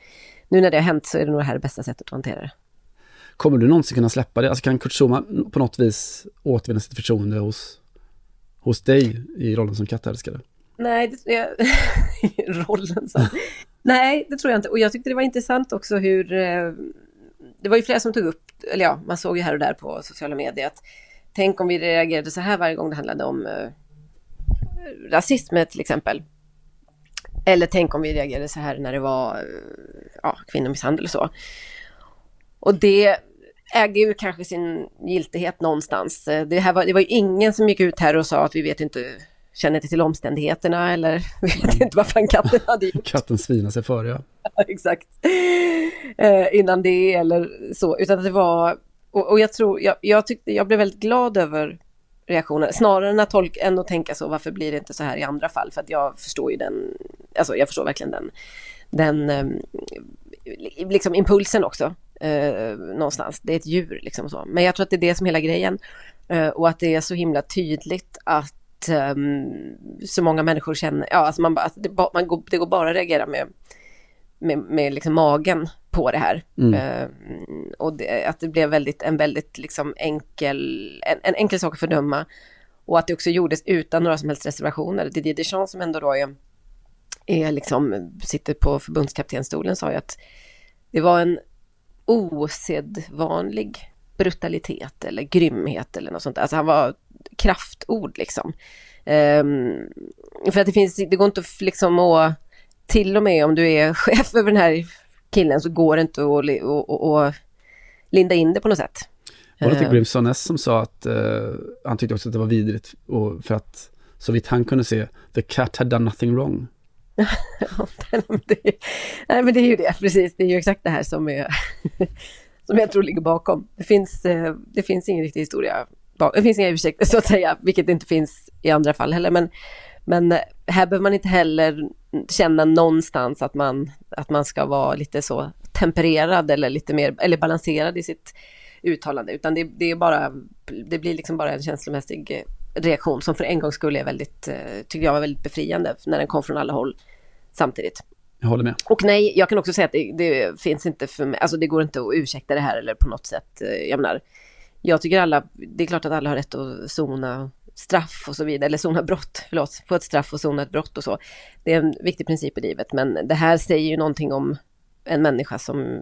nu när det har hänt så är det nog det här bästa sättet att hantera det. Kommer du någonsin kunna släppa det? Alltså kan Kurt Zuma på något vis återvinna sitt förtroende hos, hos dig i rollen som kattälskare? Nej, det, jag, [laughs] rollen så. Nej, det tror jag inte. Och jag tyckte det var intressant också hur... Eh, det var ju flera som tog upp, eller ja, man såg ju här och där på sociala medier att tänk om vi reagerade så här varje gång det handlade om eh, rasism till exempel. Eller tänk om vi reagerade så här när det var eh, ja, kvinnomisshandel och så. Och det äger ju kanske sin giltighet någonstans. Eh, det, här var, det var ju ingen som gick ut här och sa att vi vet inte, känner inte till omständigheterna eller [laughs] vet inte vad fan katten hade gjort. Katten svinar sig före, [laughs] ja. Exakt. Eh, innan det eller så, utan det var, och, och jag tror, jag, jag, tyckte, jag blev väldigt glad över reaktionen, snarare än att, tolka, än att tänka så, varför blir det inte så här i andra fall? För att jag förstår ju den, alltså jag förstår verkligen den, den eh, liksom impulsen också eh, någonstans. Det är ett djur liksom så. Men jag tror att det är det som är hela grejen. Eh, och att det är så himla tydligt att eh, så många människor känner, ja alltså man, alltså det, man går, det går bara att reagera med, med, med liksom magen på det här. Mm. Eh, och det, att det blev väldigt, en väldigt liksom enkel, en, en, enkel sak att fördöma. Och att det också gjordes utan några som helst reservationer. Didier Deschamps som ändå då är, är liksom, sitter på förbundskaptenstolen sa ju att det var en osedvanlig brutalitet eller grymhet eller något sånt. Alltså han var kraftord liksom. Um, för att det finns, det går inte att liksom att, till och med om du är [laughs] chef över den här killen så går det inte att linda in det på något sätt. Var det inte Grimson S som sa att uh, han tyckte också att det var vidrigt och för att så vitt han kunde se, the cat had done nothing wrong. [laughs] nej, men det är ju det, precis. Det är ju exakt det här som, är, [laughs] som jag tror ligger bakom. Det finns, eh, det finns ingen riktig historia. Det finns inga ursäkter så att säga, vilket inte finns i andra fall heller. Men, men eh, här behöver man inte heller känna någonstans att man, att man ska vara lite så tempererad eller lite mer, eller balanserad i sitt uttalande, utan det, det är bara, det blir liksom bara en känslomässig reaktion som för en gångs skull är väldigt, eh, tycker jag var väldigt befriande när den kom från alla håll samtidigt. Jag håller med. Och nej, jag kan också säga att det, det, finns inte för mig, alltså det går inte att ursäkta det här eller på något sätt, eh, jag menar, jag tycker alla, det är klart att alla har rätt att sona straff och så vidare, eller sona brott, [laughs] förlåt, få ett straff och sona ett brott och så. Det är en viktig princip i livet, men det här säger ju någonting om en människa som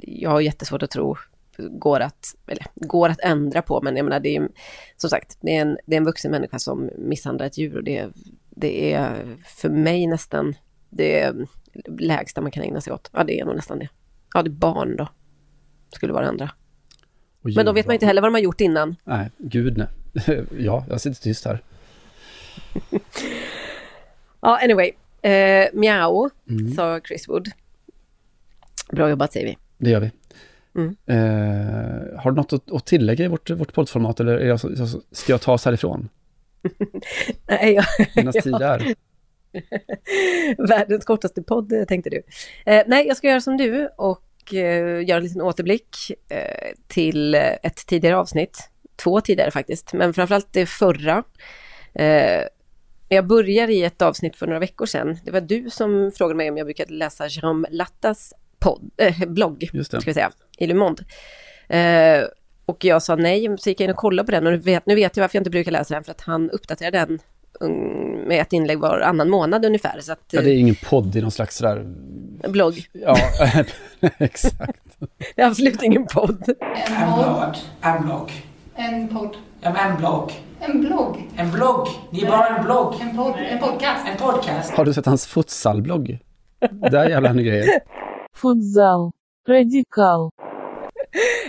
jag har jättesvårt att tro går att, eller, går att ändra på, men jag menar det är som sagt, det är en, det är en vuxen människa som misshandlar ett djur och det, det är för mig nästan det lägsta man kan ägna sig åt. Ja, det är nog nästan det. Ja, det är barn då, skulle vara det andra. Men då vet man inte heller vad de har gjort innan. Nej, gud nej. [laughs] ja, jag sitter tyst här. [laughs] ja, anyway. Uh, miau, mm. sa Chris Wood. Bra jobbat säger vi. Det gör vi. Mm. Eh, har du något att, att tillägga i vårt, vårt poddformat eller jag, ska jag ta oss härifrån? [laughs] Nej, jag... Medan tid är. Världens kortaste podd, tänkte du. Eh, nej, jag ska göra som du och eh, göra en liten återblick eh, till ett tidigare avsnitt. Två tidigare faktiskt, men framförallt det förra. Eh, jag börjar i ett avsnitt för några veckor sedan. Det var du som frågade mig om jag brukade läsa Jérôme Lattas podd, äh, blogg, ska vi säga, i Le Monde. Eh, och jag sa nej, så gick jag in och kollade på den och nu vet, nu vet jag varför jag inte brukar läsa den, för att han uppdaterar den um, med ett inlägg var annan månad ungefär. Så att, ja, det är ingen podd, det är någon slags sådär... Blogg. Ja, [laughs] exakt. [laughs] det är absolut ingen podd. En blogg. En blogg. En podd. Ja, en blogg. En blogg. En blogg. Det är bara en blogg. En, podd, en podcast. En podcast. Har du sett hans futsalblogg? Där jävlar han grejer. Radikal. [laughs]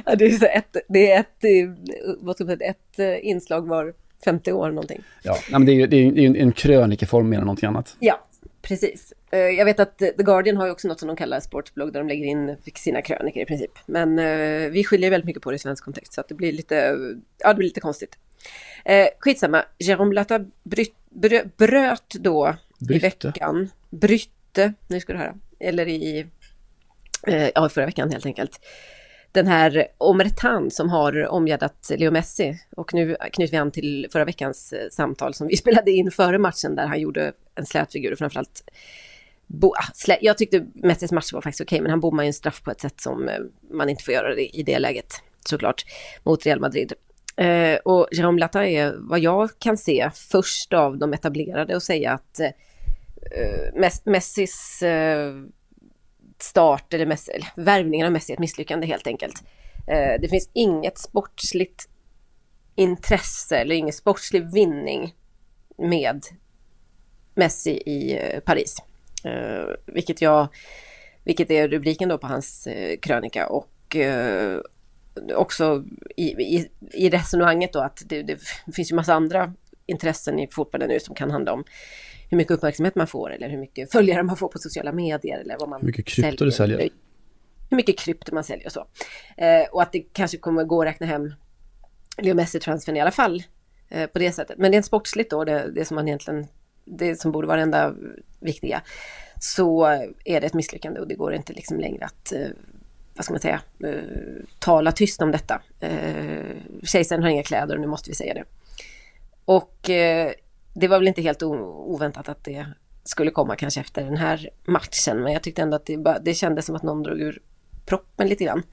Ja, det är, så ett, det är ett, eh, vad ska man säga, ett eh, inslag var 50 år någonting. Ja, men det är ju det är en, en krönikeform mer än någonting annat. Ja, precis. Eh, jag vet att The Guardian har ju också något som de kallar sportsblogg där de lägger in sina krönikor i princip. Men vi skiljer väldigt mycket på det i svensk kontext så att det blir lite, ja det blir lite konstigt. skitsamma, Jérôme Latta bröt, bröt då Brytte. i veckan, brytte, nu ska du höra, eller i Eh, ja, förra veckan helt enkelt. Den här Omertan som har omgärdat Leo Messi. Och nu knyter vi an till förra veckans eh, samtal som vi [laughs] spelade in före matchen där han gjorde en slät figur och framförallt Bo, ah, slä, jag tyckte Messis match var faktiskt okej, okay, men han bommar ju en straff på ett sätt som eh, man inte får göra det i det läget, såklart, mot Real Madrid. Eh, och Jérôme Latta är vad jag kan se först av de etablerade att säga att eh, Messis eh, start eller, mess, eller värvningen av Messi ett misslyckande helt enkelt. Eh, det finns inget sportsligt intresse eller ingen sportslig vinning med Messi i eh, Paris. Eh, vilket, jag, vilket är rubriken då på hans eh, krönika och eh, också i, i, i, resonemanget då att det, det finns ju massa andra intressen i fotbollen nu som kan handla om hur mycket uppmärksamhet man får eller hur mycket följare man får på sociala medier eller vad man Hur mycket krypto säljer. du säljer. Hur mycket krypto man säljer och så. Eh, och att det kanske kommer gå att räkna hem Leo Messi-transfern i alla fall eh, på det sättet. Men rent sportsligt då, det, det som man egentligen, det som borde vara det enda viktiga, så är det ett misslyckande och det går inte liksom längre att eh, vad ska man säga, uh, tala tyst om detta. Uh, kejsaren har inga kläder och nu måste vi säga det. Och uh, det var väl inte helt oväntat att det skulle komma kanske efter den här matchen, men jag tyckte ändå att det, det kändes som att någon drog ur proppen lite grann.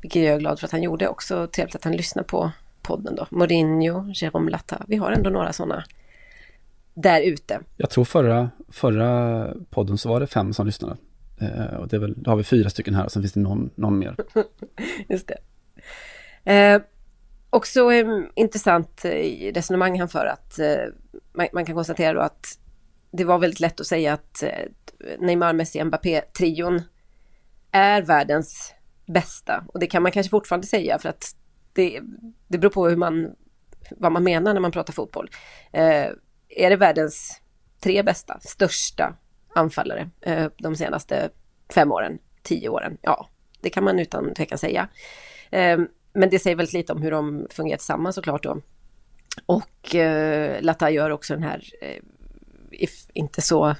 Vilket jag är glad för att han gjorde. Också trevligt att han lyssnar på podden då. Mourinho, Jérôme Latta. Vi har ändå några sådana där ute. Jag tror förra, förra podden så var det fem som lyssnade. Eh, och det är väl, då har vi fyra stycken här och sen finns det någon, någon mer. [laughs] Just det. Eh, också intressant eh, resonemang han för att eh, man, man, kan konstatera då att det var väldigt lätt att säga att eh, Neymar, Messi, Mbappé-trion är världens bästa. Och det kan man kanske fortfarande säga för att det, det beror på hur man, vad man menar när man pratar fotboll. Eh, är det världens tre bästa, största anfallare eh, de senaste fem åren, tio åren? Ja, det kan man utan tvekan säga. Eh, men det säger väldigt lite om hur de fungerar tillsammans såklart då. Och eh, Lata gör också den här, eh, inte så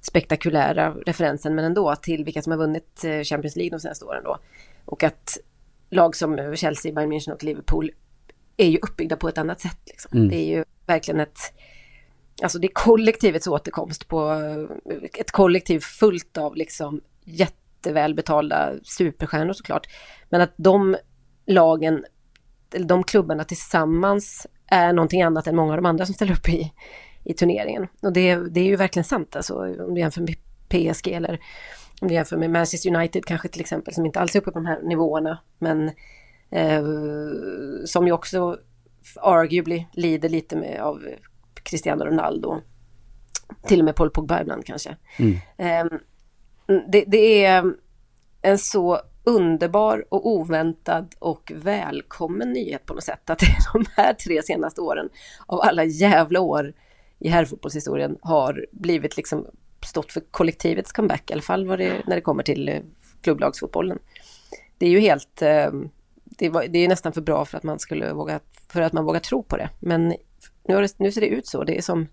spektakulära referensen, men ändå till vilka som har vunnit eh, Champions League de senaste åren då. Och att lag som Chelsea, Bayern München och Liverpool är ju uppbyggda på ett annat sätt. Liksom. Mm. Det är ju verkligen ett, alltså det är kollektivets återkomst på ett kollektiv fullt av liksom jättevälbetalda superstjärnor såklart. Men att de lagen, eller de klubbarna tillsammans är någonting annat än många av de andra som ställer upp i, i turneringen. Och det, det är ju verkligen sant alltså, om du jämför med PSG eller om du jämför med Manchester United kanske till exempel som inte alls är uppe på de här nivåerna. Men eh, som ju också arguably lider lite med av Cristiano Ronaldo. Till och med Paul Pogba ibland kanske. Mm. Eh, det, det är en så underbar och oväntad och välkommen nyhet på något sätt. Att de här tre senaste åren av alla jävla år i herrfotbollshistorien har blivit liksom stått för kollektivets comeback, i alla fall vad det, när det kommer till eh, klubblagsfotbollen. Det är ju helt, eh, det, var, det är nästan för bra för att man skulle våga, för att man vågar tro på det. Men nu, det, nu ser det ut så, det är som,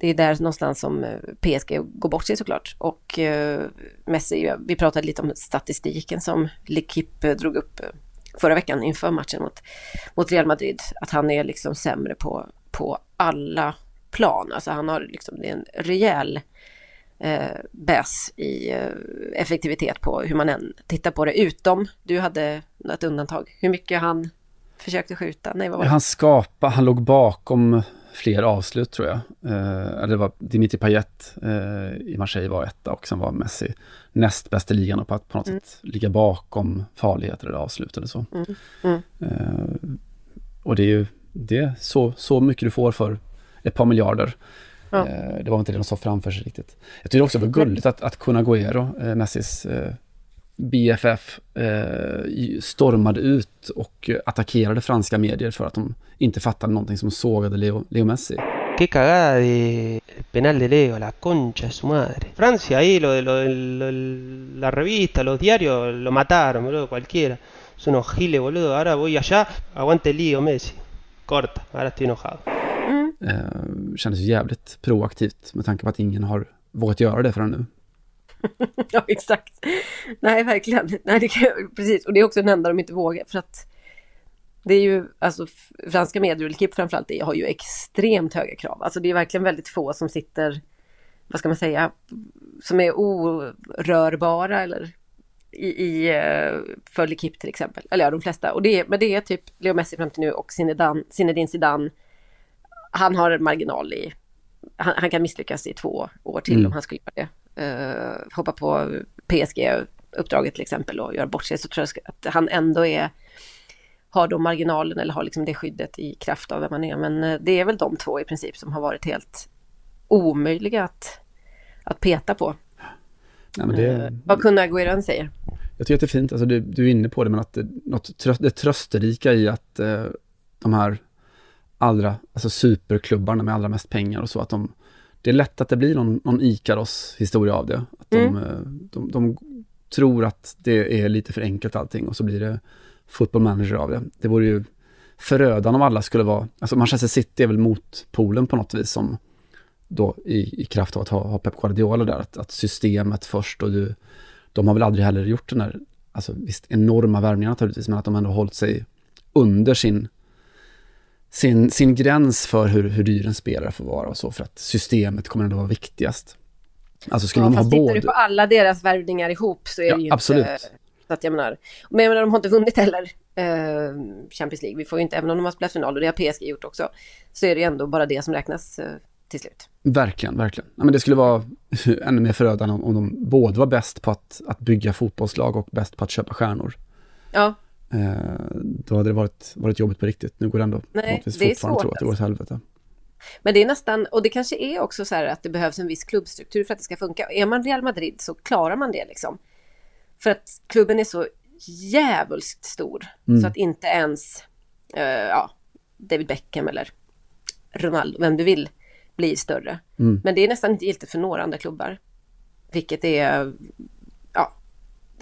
det är där någonstans som eh, PSG går bort sig såklart. Och eh, Messi, vi pratade lite om statistiken som L'Equipe drog upp eh, förra veckan inför matchen mot, mot Real Madrid. Att han är liksom sämre på, på alla plan. Alltså han har liksom, det är en rejäl eh, bäs i eh, effektivitet på hur man än tittar på det. Utom, du hade ett undantag. Hur mycket han försökte skjuta? Nej, vad var det? Han skapade, han låg bakom fler avslut tror jag. Eh, det var Dimitri Payet eh, i Marseille var etta och sen var Messi näst bäst i ligan och på att på något mm. sätt ligga bakom farligheter eller avslut eller så. Mm. Mm. Eh, och det är ju det är så, så mycket du får för ett par miljarder. Ja. Eh, det var inte det de såg framför sig riktigt. Jag tycker också det var gulligt att, att Kun Agüero, eh, Messis eh, BFF, eh, stormade ut och attackerade franska medier för att de inte fattade någonting som sågade Leo, Leo Messi. Qué cagada de penal de Leo, la concha de su madre. Francia ahí, lo de lo, lo, la revista, los diarios, lo mataron, boludo, cualquiera. Son unos giles, boludo. Ahora voy allá, aguante Leo Messi. Corta, ahora estoy enojado. Eh, kändes jävligt proaktivt med tanke på att ingen har vågat göra det förrän nu. [laughs] ja, exakt. Nej, verkligen. Nej, det kan, precis. Och det är också den enda de inte vågar. För att det är ju, alltså franska medier, och framförallt, det har ju extremt höga krav. Alltså det är verkligen väldigt få som sitter, vad ska man säga, som är orörbara eller i, i uh, för L'Equipe till exempel. Eller ja, de flesta. Och det men det är typ Leo Messi fram till nu och Zinedine, Zinedine Zidane. Han har en marginal i... Han, han kan misslyckas i två år till Mm. om han skulle göra det. Uh, hoppa på PSG-uppdraget till exempel och göra bort sig. Så tror jag att han ändå är... Har då marginalen eller har liksom det skyddet i kraft av vem man är. Men eh, det är väl de två i princip som har varit helt omöjliga att, att peta på. Nej, men det, Eh, vad kunde än säger. Jag tycker att det är fint, alltså du, du är inne på det, men att det, något tröst, det trösterika i att eh, de här allra, alltså superklubbarna med allra mest pengar och så, att de, det är lätt att det blir någon, någon Ikaros historia av det. Att de, Mm. eh, de, de tror att det är lite för enkelt allting och så blir det football manager av det. Det vore ju förödande om alla skulle vara, alltså Manchester City är väl motpolen på något vis som då i, i kraft av att ha, ha Pep Guardiola där, att, att systemet först och du, de har väl aldrig heller gjort den där, alltså visst enorma värvningar naturligtvis, men att de ändå har hållit sig under sin, sin, sin gräns för hur, hur dyr en spelare får vara och så, för att systemet kommer ändå vara viktigast. Alltså skulle Ja, ha fast tittar både... du på alla deras värvningar ihop så är Ja, det ju absolut. inte... Så att jag menar, men jag menar, de har inte vunnit heller eh, Champions League. Vi får ju inte, även om de har spelat final och det har PSG gjort också, så är det ju ändå bara det som räknas eh, till slut. Verkligen, verkligen. Ja, men det skulle vara [laughs] ännu mer förödande om, om de både var bäst på att, att bygga fotbollslag och bäst på att köpa stjärnor. Ja, då hade det varit, varit jobbigt på riktigt. Nu går det ändå Nej, det är fortfarande svårt, tro att det går åt helvete. men det är nästan, och det kanske är också så här att det behövs en viss klubbstruktur för att det ska funka. Är man Real Madrid så klarar man det liksom. För att klubben är så djävulskt stor Mm. så att inte ens eh, ja, David Beckham eller Ronaldo, vem du vill, blir större. Mm. Men det är nästan inte giltigt för några andra klubbar. Vilket är, är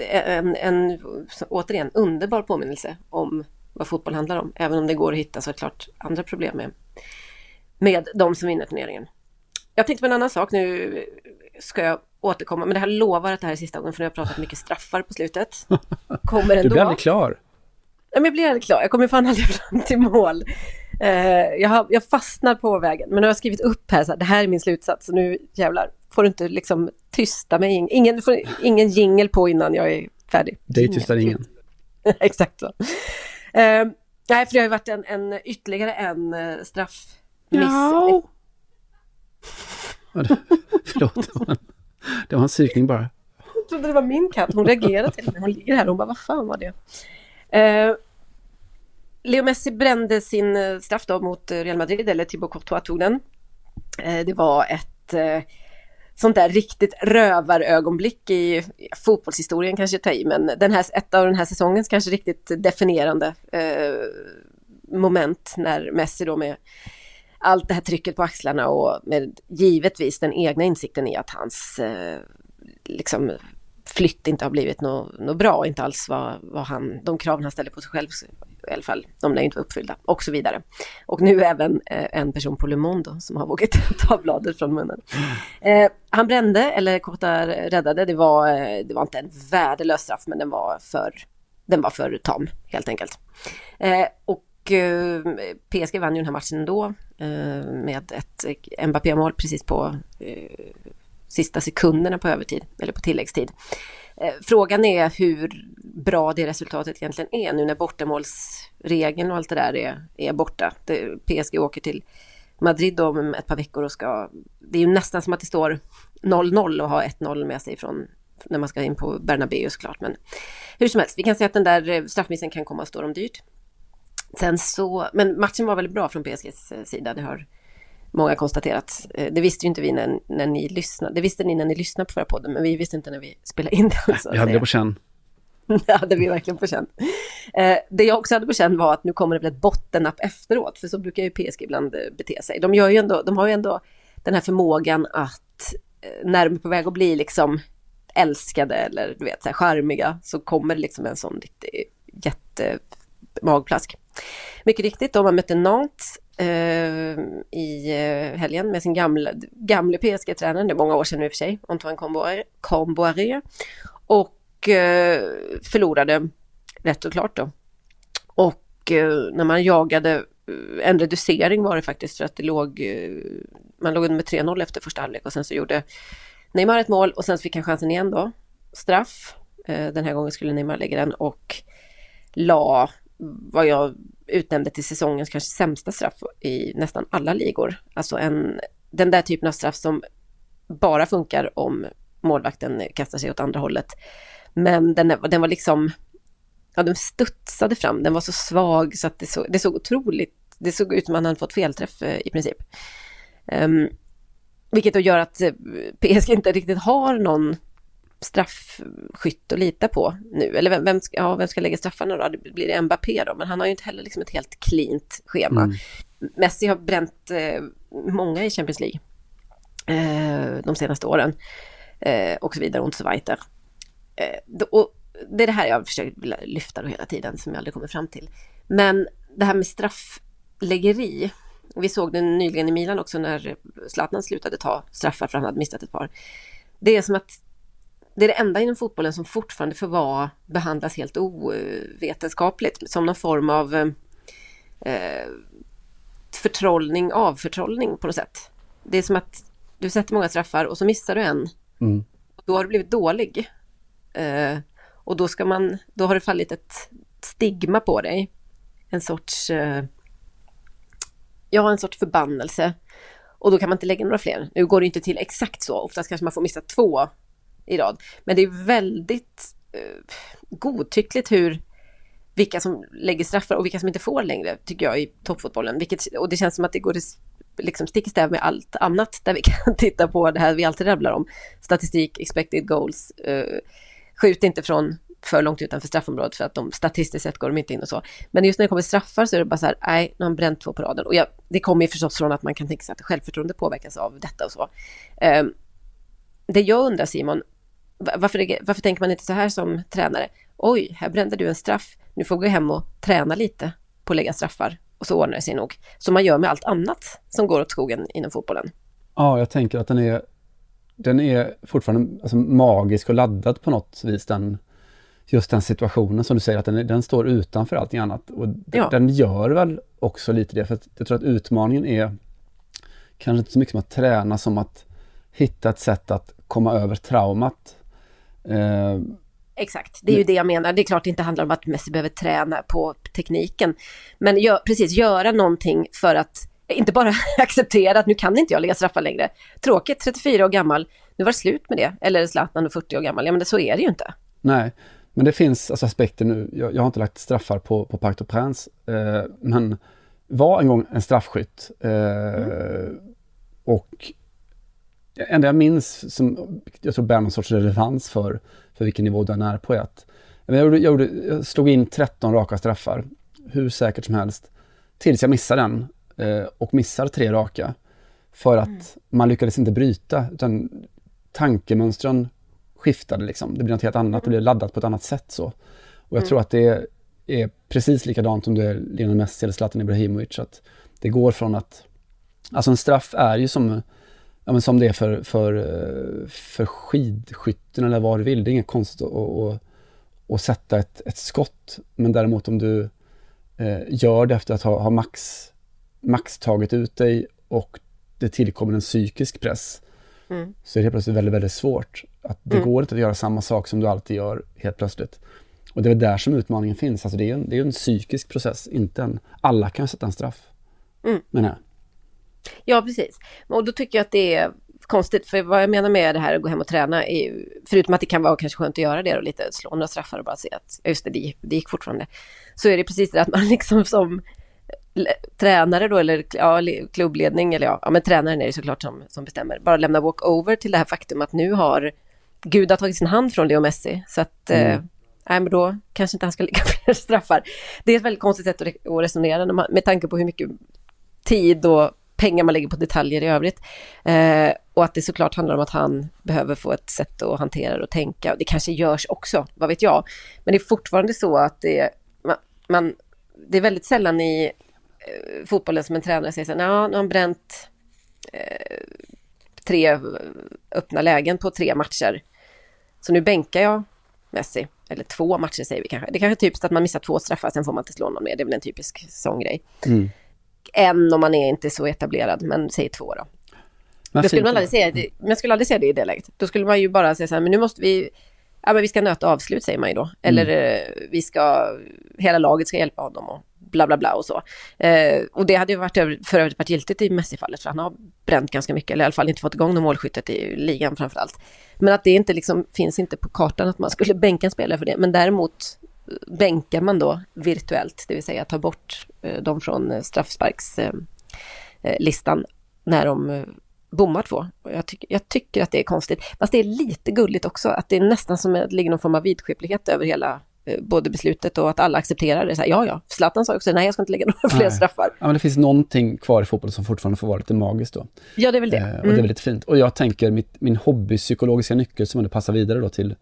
en, en återigen underbar påminnelse om vad fotboll handlar om. Även om det går att hitta såklart andra problem med, med de som vinner turneringen. Jag tänkte på en annan sak, nu ska jag återkomma, men det här lovar att det här är sista gången för nu har jag pratat mycket straffar på slutet. Kommer [laughs] Du ändå. blir aldrig klar. Ja, men jag blir aldrig klar, jag kommer fan aldrig fram till mål. Eh, jag, har, jag fastnar på vägen, men nu har jag skrivit upp här, så här, det här är min slutsats, så nu jävlar får du inte liksom tysta mig. Ingen, får ingen jingel på innan jag är färdig. Dig tystar ingen. [laughs] Exakt så. Eh, nej, för det har ju varit en, en ytterligare en uh, straffmiss. Ja. [laughs] Förlåt, det var en, det var en psykning bara. Jag trodde det var min katt. Hon reagerade till mig. Hon ligger här och hon bara, vad fan var det? Eh, Leo Messi brände sin eh, straff då mot eh, Real Madrid, eller Thibaut Courtois tog den. Eh, det var ett sånt där riktigt rövarögonblick i fotbollshistorien kanske jag tar i, men den här, ett av den här säsongens kanske riktigt definierande eh, moment när Messi då med allt det här trycket på axlarna och med givetvis den egna insikten i att hans eh, liksom flytt inte har blivit något nå bra, inte alls vad, vad han, de kraven han ställer på sig själv i alla fall, de lär inte vara uppfyllda och så vidare. Och nu även eh, en person på Le Monde som har vågat [laughs] ta bladet från munnen. Eh, han brände, eller Kota räddade, det var, eh, det var inte en värdelös straff men den var för, den var för tam helt enkelt. Eh, och eh, PSG vann ju den här matchen ändå eh, med ett eh, Mbappé-mål precis på eh, sista sekunderna på övertid, eller på tilläggstid. Eh, frågan är hur bra det resultatet egentligen är nu när bortamålsregeln och allt det där är, är borta. Det, PSG åker till Madrid om ett par veckor och ska... Det är ju nästan som att det står 0-0 och har 1-0 med sig från när man ska in på Bernabéu såklart. Men hur som helst, vi kan säga att den där eh, straffmissen kan komma att stå dem dyrt. Sen så, men matchen var väldigt bra från PSGs eh, sida, det har många konstaterat. Eh, Det visste ju inte vi när, när ni lyssnade. Det visste ni när ni lyssnade på förra podden, men vi visste inte när vi spelade in den. så Vi hade det på känn. [laughs] Det hade vi verkligen på känn. Eh, det jag också hade på känn var att nu kommer det väl ett bottennapp efteråt, för så brukar ju PSG ibland eh, bete sig. De, gör ju ändå, de har ju ändå den här förmågan att eh, när de är på väg att bli liksom älskade eller du vet så här charmiga så kommer det liksom en sån riktig jättemagplask. Mycket riktigt, de har mött en Nantes eh, i eh, helgen med sin gamla, gamle PSG-tränare, det är många år sedan nu i och för sig, Antoine Comboiré, och Eh, förlorade rätt och klart då. Och eh, när man jagade eh, en reducering var det faktiskt för att det låg, man låg under med 3-0 efter första halvlek och sen så gjorde Neymar ett mål och sen så fick han chansen igen då. Straff. Den här gången skulle Neymar lägga den och la vad jag utnämnde till säsongens kanske sämsta straff i nästan alla ligor. Alltså en, den där typen av straff som bara funkar om målvakten kastar sig åt andra hållet. Men den, den var liksom, ja den studsade fram, den var så svag så att det såg, det såg otroligt, det såg ut som att han hade fått felträff eh, i princip. Um, vilket då gör att eh, PSG inte riktigt har någon straffskytt att lita på nu. Eller vem, vem, ska, ja, vem ska lägga straffarna då? Det blir det Mbappé då, men han har ju inte heller liksom ett helt cleant schema. Mm. Messi har bränt eh, många i Champions League eh, de senaste åren. Eh, och så vidare och så vidare. Eh, och det är det här jag försöker lyfta då hela tiden som jag aldrig kommer fram till. Men det här med straffläggeri. Vi såg det nyligen i Milan också när Zlatan slutade ta straffar för han hade missat ett par. Det är som att det är det enda inom fotbollen som fortfarande får vara, behandlas helt ovetenskapligt, som någon form av eh, förtrollning, avförtrollning på något sätt. Det är som att du sätter många straffar och så missar du en. Mm. Då har du blivit dålig. Eh, och då ska man, då har det fallit ett stigma på dig. En sorts, eh, ja en sorts förbannelse. Och då kan man inte lägga några fler. Nu går det inte till exakt så, oftast kanske man får missa två i rad. Men det är väldigt eh, godtyckligt hur vilka som lägger straffar och vilka som inte får längre, tycker jag, i toppfotbollen. Vilket, och det känns som att det går liksom stick i stäv med allt annat där vi [laughs] kan titta på det här vi alltid rabblar om. Statistik, expected goals, eh, skjut inte från för långt utanför straffområdet för att de statistiskt sett går de inte in och så. Men just när det kommer straffar så är det bara så här, nej, nu har han bränt två på raden. Och jag, det kommer ju förstås från att man kan tänka sig att självförtroende påverkas av detta och så. Uh, det jag undrar Simon, varför, varför tänker man inte så här som tränare? Oj, här brände du en straff. Nu får gå hem och träna lite på att lägga straffar. Och så ordnar det sig nog. Som man gör med allt annat som går åt skogen inom fotbollen. Ja, jag tänker att den är, den är fortfarande alltså, magisk och laddad på något vis. Den, just den situationen som du säger, att den, den står utanför allting annat. Och den, ja. den gör väl också lite det, för att jag tror att utmaningen är kanske inte så mycket som att träna som att hitta ett sätt att komma över traumat. Eh, Exakt, det är ju det jag menar. Det är klart det inte handlar om att Messi behöver träna på tekniken. Men gör, precis, göra någonting för att inte bara [laughs] acceptera att nu kan inte jag lägga straffar längre. Tråkigt, 34 år gammal, nu var det slut med det. Eller Zlatan, 40 år gammal. Ja men det, så är det ju inte. Nej, men det finns alltså aspekter nu. Jag, jag har inte lagt straffar på, på Parc des Princes, eh, men var en gång en straffskytt. Eh, mm. Och det enda jag minns som jag tror bär någon sorts relevans för, för vilken nivå den är på är att jag, gjorde, jag, gjorde, jag slog in 13 raka straffar, hur säkert som helst, tills jag missade den och missar tre raka. För att mm. man lyckades inte bryta, utan tankemönstren skiftade liksom. Det blir något helt annat, det blir laddat på ett annat sätt så. Och jag mm. tror att det är, precis likadant som det är Lionel Messi eller Zlatan Ibrahimovic, att det går från att, alltså en straff är ju som ja, men som det är för, för, eh, för skidskytten eller vad du vill. Det är inget konstigt att, att, att sätta ett, ett skott. Men däremot om du eh, gör det efter att ha, ha max, max tagit ut dig och det tillkommer en psykisk press. Mm. Så är det helt plötsligt väldigt, väldigt svårt. Att det mm. går inte att göra samma sak som du alltid gör helt plötsligt. Och det är där som utmaningen finns. Alltså det är en, det är en psykisk process, inte en... Alla kan sätta en straff, mm. menar jag. Ja, precis. Och då tycker jag att det är konstigt, för vad jag menar med det här att gå hem och träna, är, förutom att det kan vara kanske skönt att göra det och lite slå några straffar och bara se att just det, det gick fortfarande, så är det precis det att man [laughs] liksom som tränare då, eller ja, klubbledning, eller ja, ja men tränaren är det såklart som, som bestämmer, bara lämna walk-over till det här faktum att nu har Gud har tagit sin hand från Leo Messi, så att mm. eh, nej men då kanske inte han ska lägga [laughs] fler straffar. Det är ett väldigt konstigt sätt att resonera med tanke på hur mycket tid och pengar man lägger på detaljer i övrigt. Eh, och att det såklart handlar om att han behöver få ett sätt att hantera det och tänka. Det kanske görs också, vad vet jag. Men det är fortfarande så att det, man, man det är väldigt sällan i eh, fotbollen som en tränare säger så här, ja, nu har han bränt eh, tre öppna lägen på tre matcher. Så nu bänkar jag Messi. Eller två matcher säger vi kanske. Det kanske är typiskt att man missar två straffar, sen får man inte slå någon mer. Det är väl en typisk sån grej. Mm en om man är inte så etablerad, men säg två då. Men skulle man aldrig säga det, man skulle aldrig säga det i det läget. Då skulle man ju bara säga så här, men nu måste vi ja men vi ska nöta avslut säger man ju då. Eller eh, vi ska, hela laget ska hjälpa honom och bla bla bla och så. Eh, och det hade ju varit över, för övrigt varit giltigt i Messi-fallet för han har bränt ganska mycket, eller i alla fall inte fått igång någon målskyttet i ligan framför allt. Men att det inte liksom finns inte på kartan att man skulle bänka en spelare för det, men däremot eh, bänkar man då virtuellt, det vill säga ta bort eh, dem från eh, straffsparkslistan eh, listan när de eh, bommar två. Och Jag, tycker- jag tycker att det är konstigt. Fast det är lite gulligt också, att det är nästan som att det ligger någon form av vidskeplighet över hela eh, både beslutet och att alla accepterar det. Så här, ja, ja, Zlatan sa också nej, jag ska inte lägga några fler straffar. Ja, men det finns någonting kvar i fotboll som fortfarande får vara lite magiskt då. Ja, det är väl det. Eh, och det är Mm. väldigt fint. Och jag tänker mitt, min hobbypsykologiska nyckel som ändå passar vidare då till,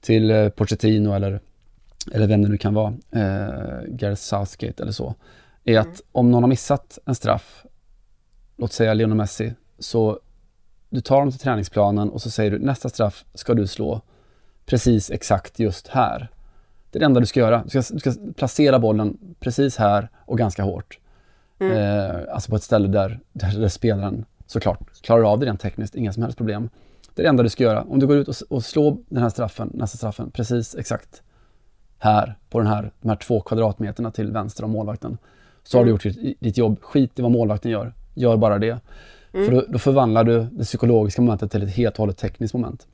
till eh, Pochettino eller, eller vem det nu kan vara, eh, Gareth Southgate eller så, är att om någon har missat en straff, låt säga Lionel Messi, så du tar dem till träningsplanen och så säger du nästa straff ska du slå precis exakt just här. Det är det enda du ska göra. Du ska, du ska placera bollen precis här och ganska hårt. Eh, alltså på ett ställe där, där, där spelaren såklart klarar av det rent tekniskt, inga som helst problem. Det är det enda du ska göra. Om du går ut och, och slår den här straffen, nästa straffen, precis exakt här, på den här, de här två kvadratmeterna till vänster om målvakten, så har du gjort ditt, ditt jobb. Skit i vad målvakten gör, gör bara det. För då, då förvandlar du det psykologiska momentet till ett helt och hållet tekniskt moment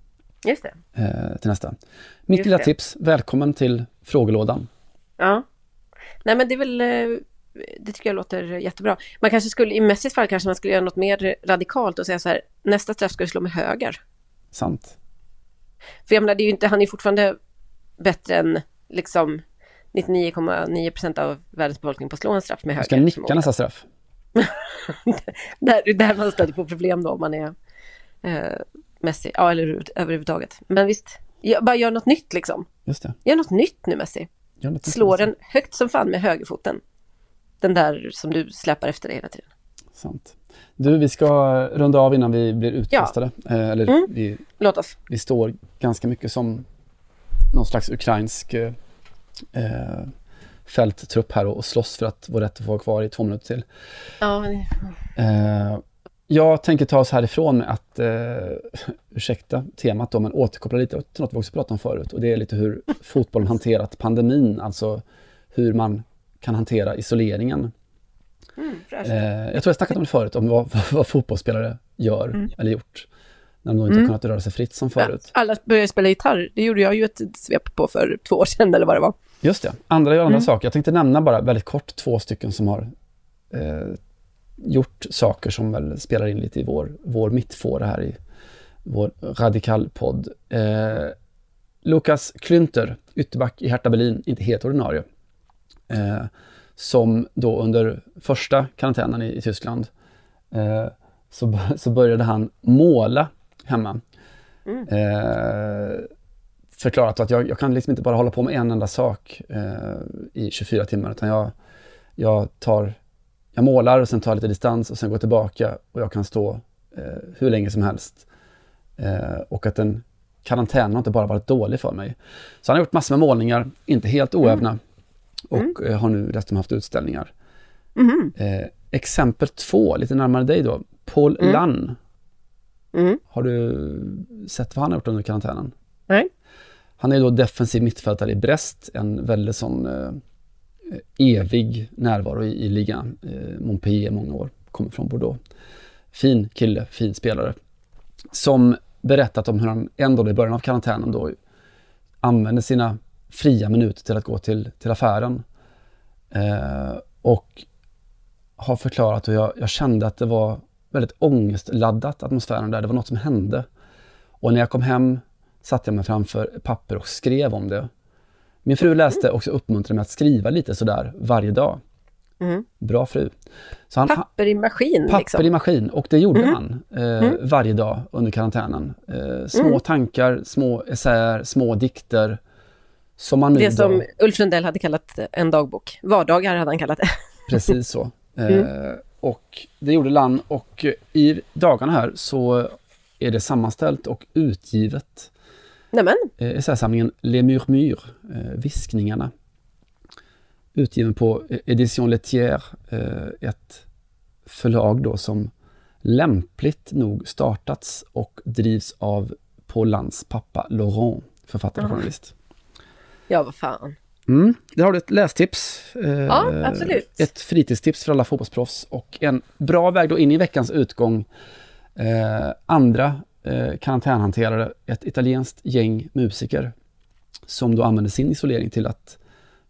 Just det. eh, till nästa. Mitt Just lilla det. tips, välkommen till frågelådan. Ja. Nej, men det är väl, eh, det tycker jag låter jättebra. Man kanske skulle, i Messis fall kanske man skulle göra något mer radikalt och säga så här, nästa straff ska du slå med höger. Sant. För jag menar, det är ju inte, han är fortfarande bättre än liksom 99,9 procent av världens befolkning på att slå en straff med Du höger. ska nicka nästa straff. [laughs] där, där man stöter på problem då om man är eh, Messi, ja eller över- överhuvudtaget. Men visst, jag, bara gör något nytt liksom. Just det. Gör något nytt nu Messi. Nytt. den högt som fan med högerfoten. Den där som du släpar efter dig hela tiden. Sant. Du, vi ska runda av innan vi blir utkastade. Eh, eller Mm. vi, Låt oss. vi står ganska mycket som någon slags ukrainsk eh, eh, fälttrupp här och, och slåss för att vår rätt att få vara kvar i två minuter till. Ja, Eh, jag tänker ta oss härifrån med att, eh, [laughs] ursäkta temat då, men återkoppla lite till något vi också pratade om förut. Och det är lite hur fotbollen hanterat pandemin, alltså hur man kan hantera isoleringen. mm. Eh, jag tror jag snackat om det förut, om vad, vad, [laughs] vad fotbollsspelare gör Mm. eller gjort. När de då inte Mm. har kunnat röra sig fritt som förut. Alla började spela gitarr. Det gjorde jag ju ett svep på för två år sedan eller vad det var. Just det, andra gör andra Mm. saker. Jag tänkte nämna bara väldigt kort två stycken som har eh, gjort saker som väl spelar in lite i vår, vår mittfåra här i vår radikalpodd. Eh, Lukas Klünter, ytterback i Hertha Berlin, inte helt ordinarie. Eh, som då under första karantänen i, i Tyskland eh, så, [laughs] så började han måla hemma. Eh, förklarat att jag, jag kan liksom inte bara hålla på med en enda sak eh, i 24 timmar, utan jag, jag tar, jag målar och sen tar lite distans och sen går tillbaka och jag kan stå eh, hur länge som helst. Eh, och att den karantänen har inte bara varit dålig för mig. Så han har gjort massor med målningar, inte helt oävna, och eh, har nu dessutom haft utställningar. Eh, exempel två, lite närmare dig då. Paul Mm. Lann. Mm. Har du sett vad han har gjort under karantänen? Nej. Han är då defensiv mittfältare i Brest, en väldigt sån eh, evig närvaro i, i ligan. Eh, Montpellier många år, kommer från Bordeaux. Fin kille, fin spelare. Som berättat om hur han ändå i början av karantänen då använde sina fria minuter till att gå till, till affären. Eh, och har förklarat och jag, jag kände att det var väldigt ångestladdat atmosfären där. Det var något som hände. Och när jag kom hem satte jag mig framför papper och skrev om det. Min fru läste också uppmuntrade mig att skriva lite sådär varje dag. Mm. Bra fru. Så han, Papper i maskin papper liksom. i maskin och det gjorde Mm. han eh, Mm. varje dag under karantänen. Eh, små Mm. tankar, små essäer, små dikter. Som man nu Det som då, Ulf Lundell hade kallat en dagbok. Vardagar hade han kallat det. Precis så. [laughs] Eh, Mm. Och det gjorde Lann och i dagarna här så är det sammanställt och utgivet Nämen, eh, essäsamlingen Les Murmures, eh, Viskningarna. Utgiven på eh, Edition Letière, eh, ett förlag då som lämpligt nog startats och drivs av Paul Lands pappa Laurent. författare och Jaha. journalist. Ja, vad fan. Mm. Där har du ett lästips. eh, Ja, absolut. Ett fritidstips för alla fotbollsproffs och en bra väg då in i veckans utgång. Eh, andra eh, karantänhanterare, ett italienskt gäng musiker som då använde sin isolering till att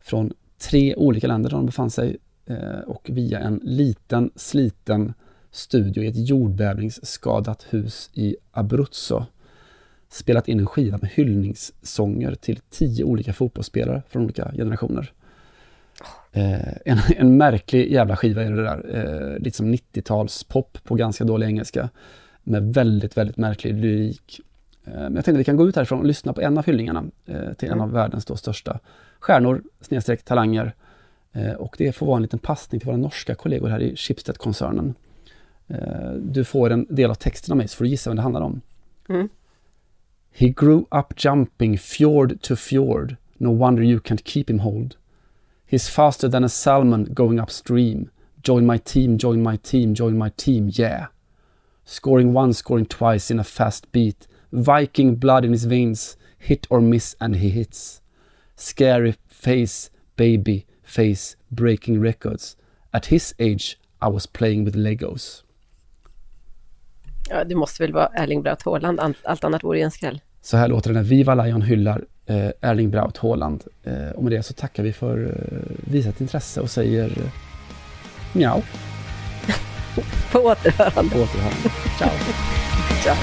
från tre olika länder där de befann sig eh, och via en liten sliten studio i ett jordbävningsskadat hus i Abruzzo spelat in en skiva med hyllningssånger till tio olika fotbollsspelare från olika generationer. Eh, en, en märklig jävla skiva är det där. Eh, lite som 90-talspop på ganska dålig engelska. Med väldigt, väldigt märklig lyrik. Eh, men jag tänkte vi kan gå ut härifrån och lyssna på en av hyllningarna eh, till en av världens då största stjärnor, snedstreck talanger. Eh, och det får vara en liten passning till våra norska kollegor här i Schibsted-koncernen. Du får en del av texten av mig så får du gissa vad det handlar om. Mm. He grew up jumping fjord to fjord. No wonder you can't keep him hold. He's faster than a salmon going upstream. Join my team, join my team, join my team, yeah. Scoring once, scoring twice in a fast beat. Viking blood in his veins. Hit or miss and he hits. Scary face, baby face, breaking records. At his age I was playing with Legos. Ja, det måste väl vara Erling Braut Haaland, Allt- annat vore ju en skräll. Så här låter det när Viva Lion hyllar eh, Erling Braut Haaland. Eh, och med det så tackar vi för eh, visat intresse och säger eh, mjau. [laughs] På återhörande. På återhörande. Ciao. [laughs] Ciao.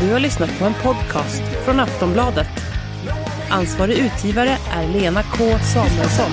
Du har lyssnat på en podcast från Aftonbladet. Ansvarig utgivare är Lena K Samuelsson.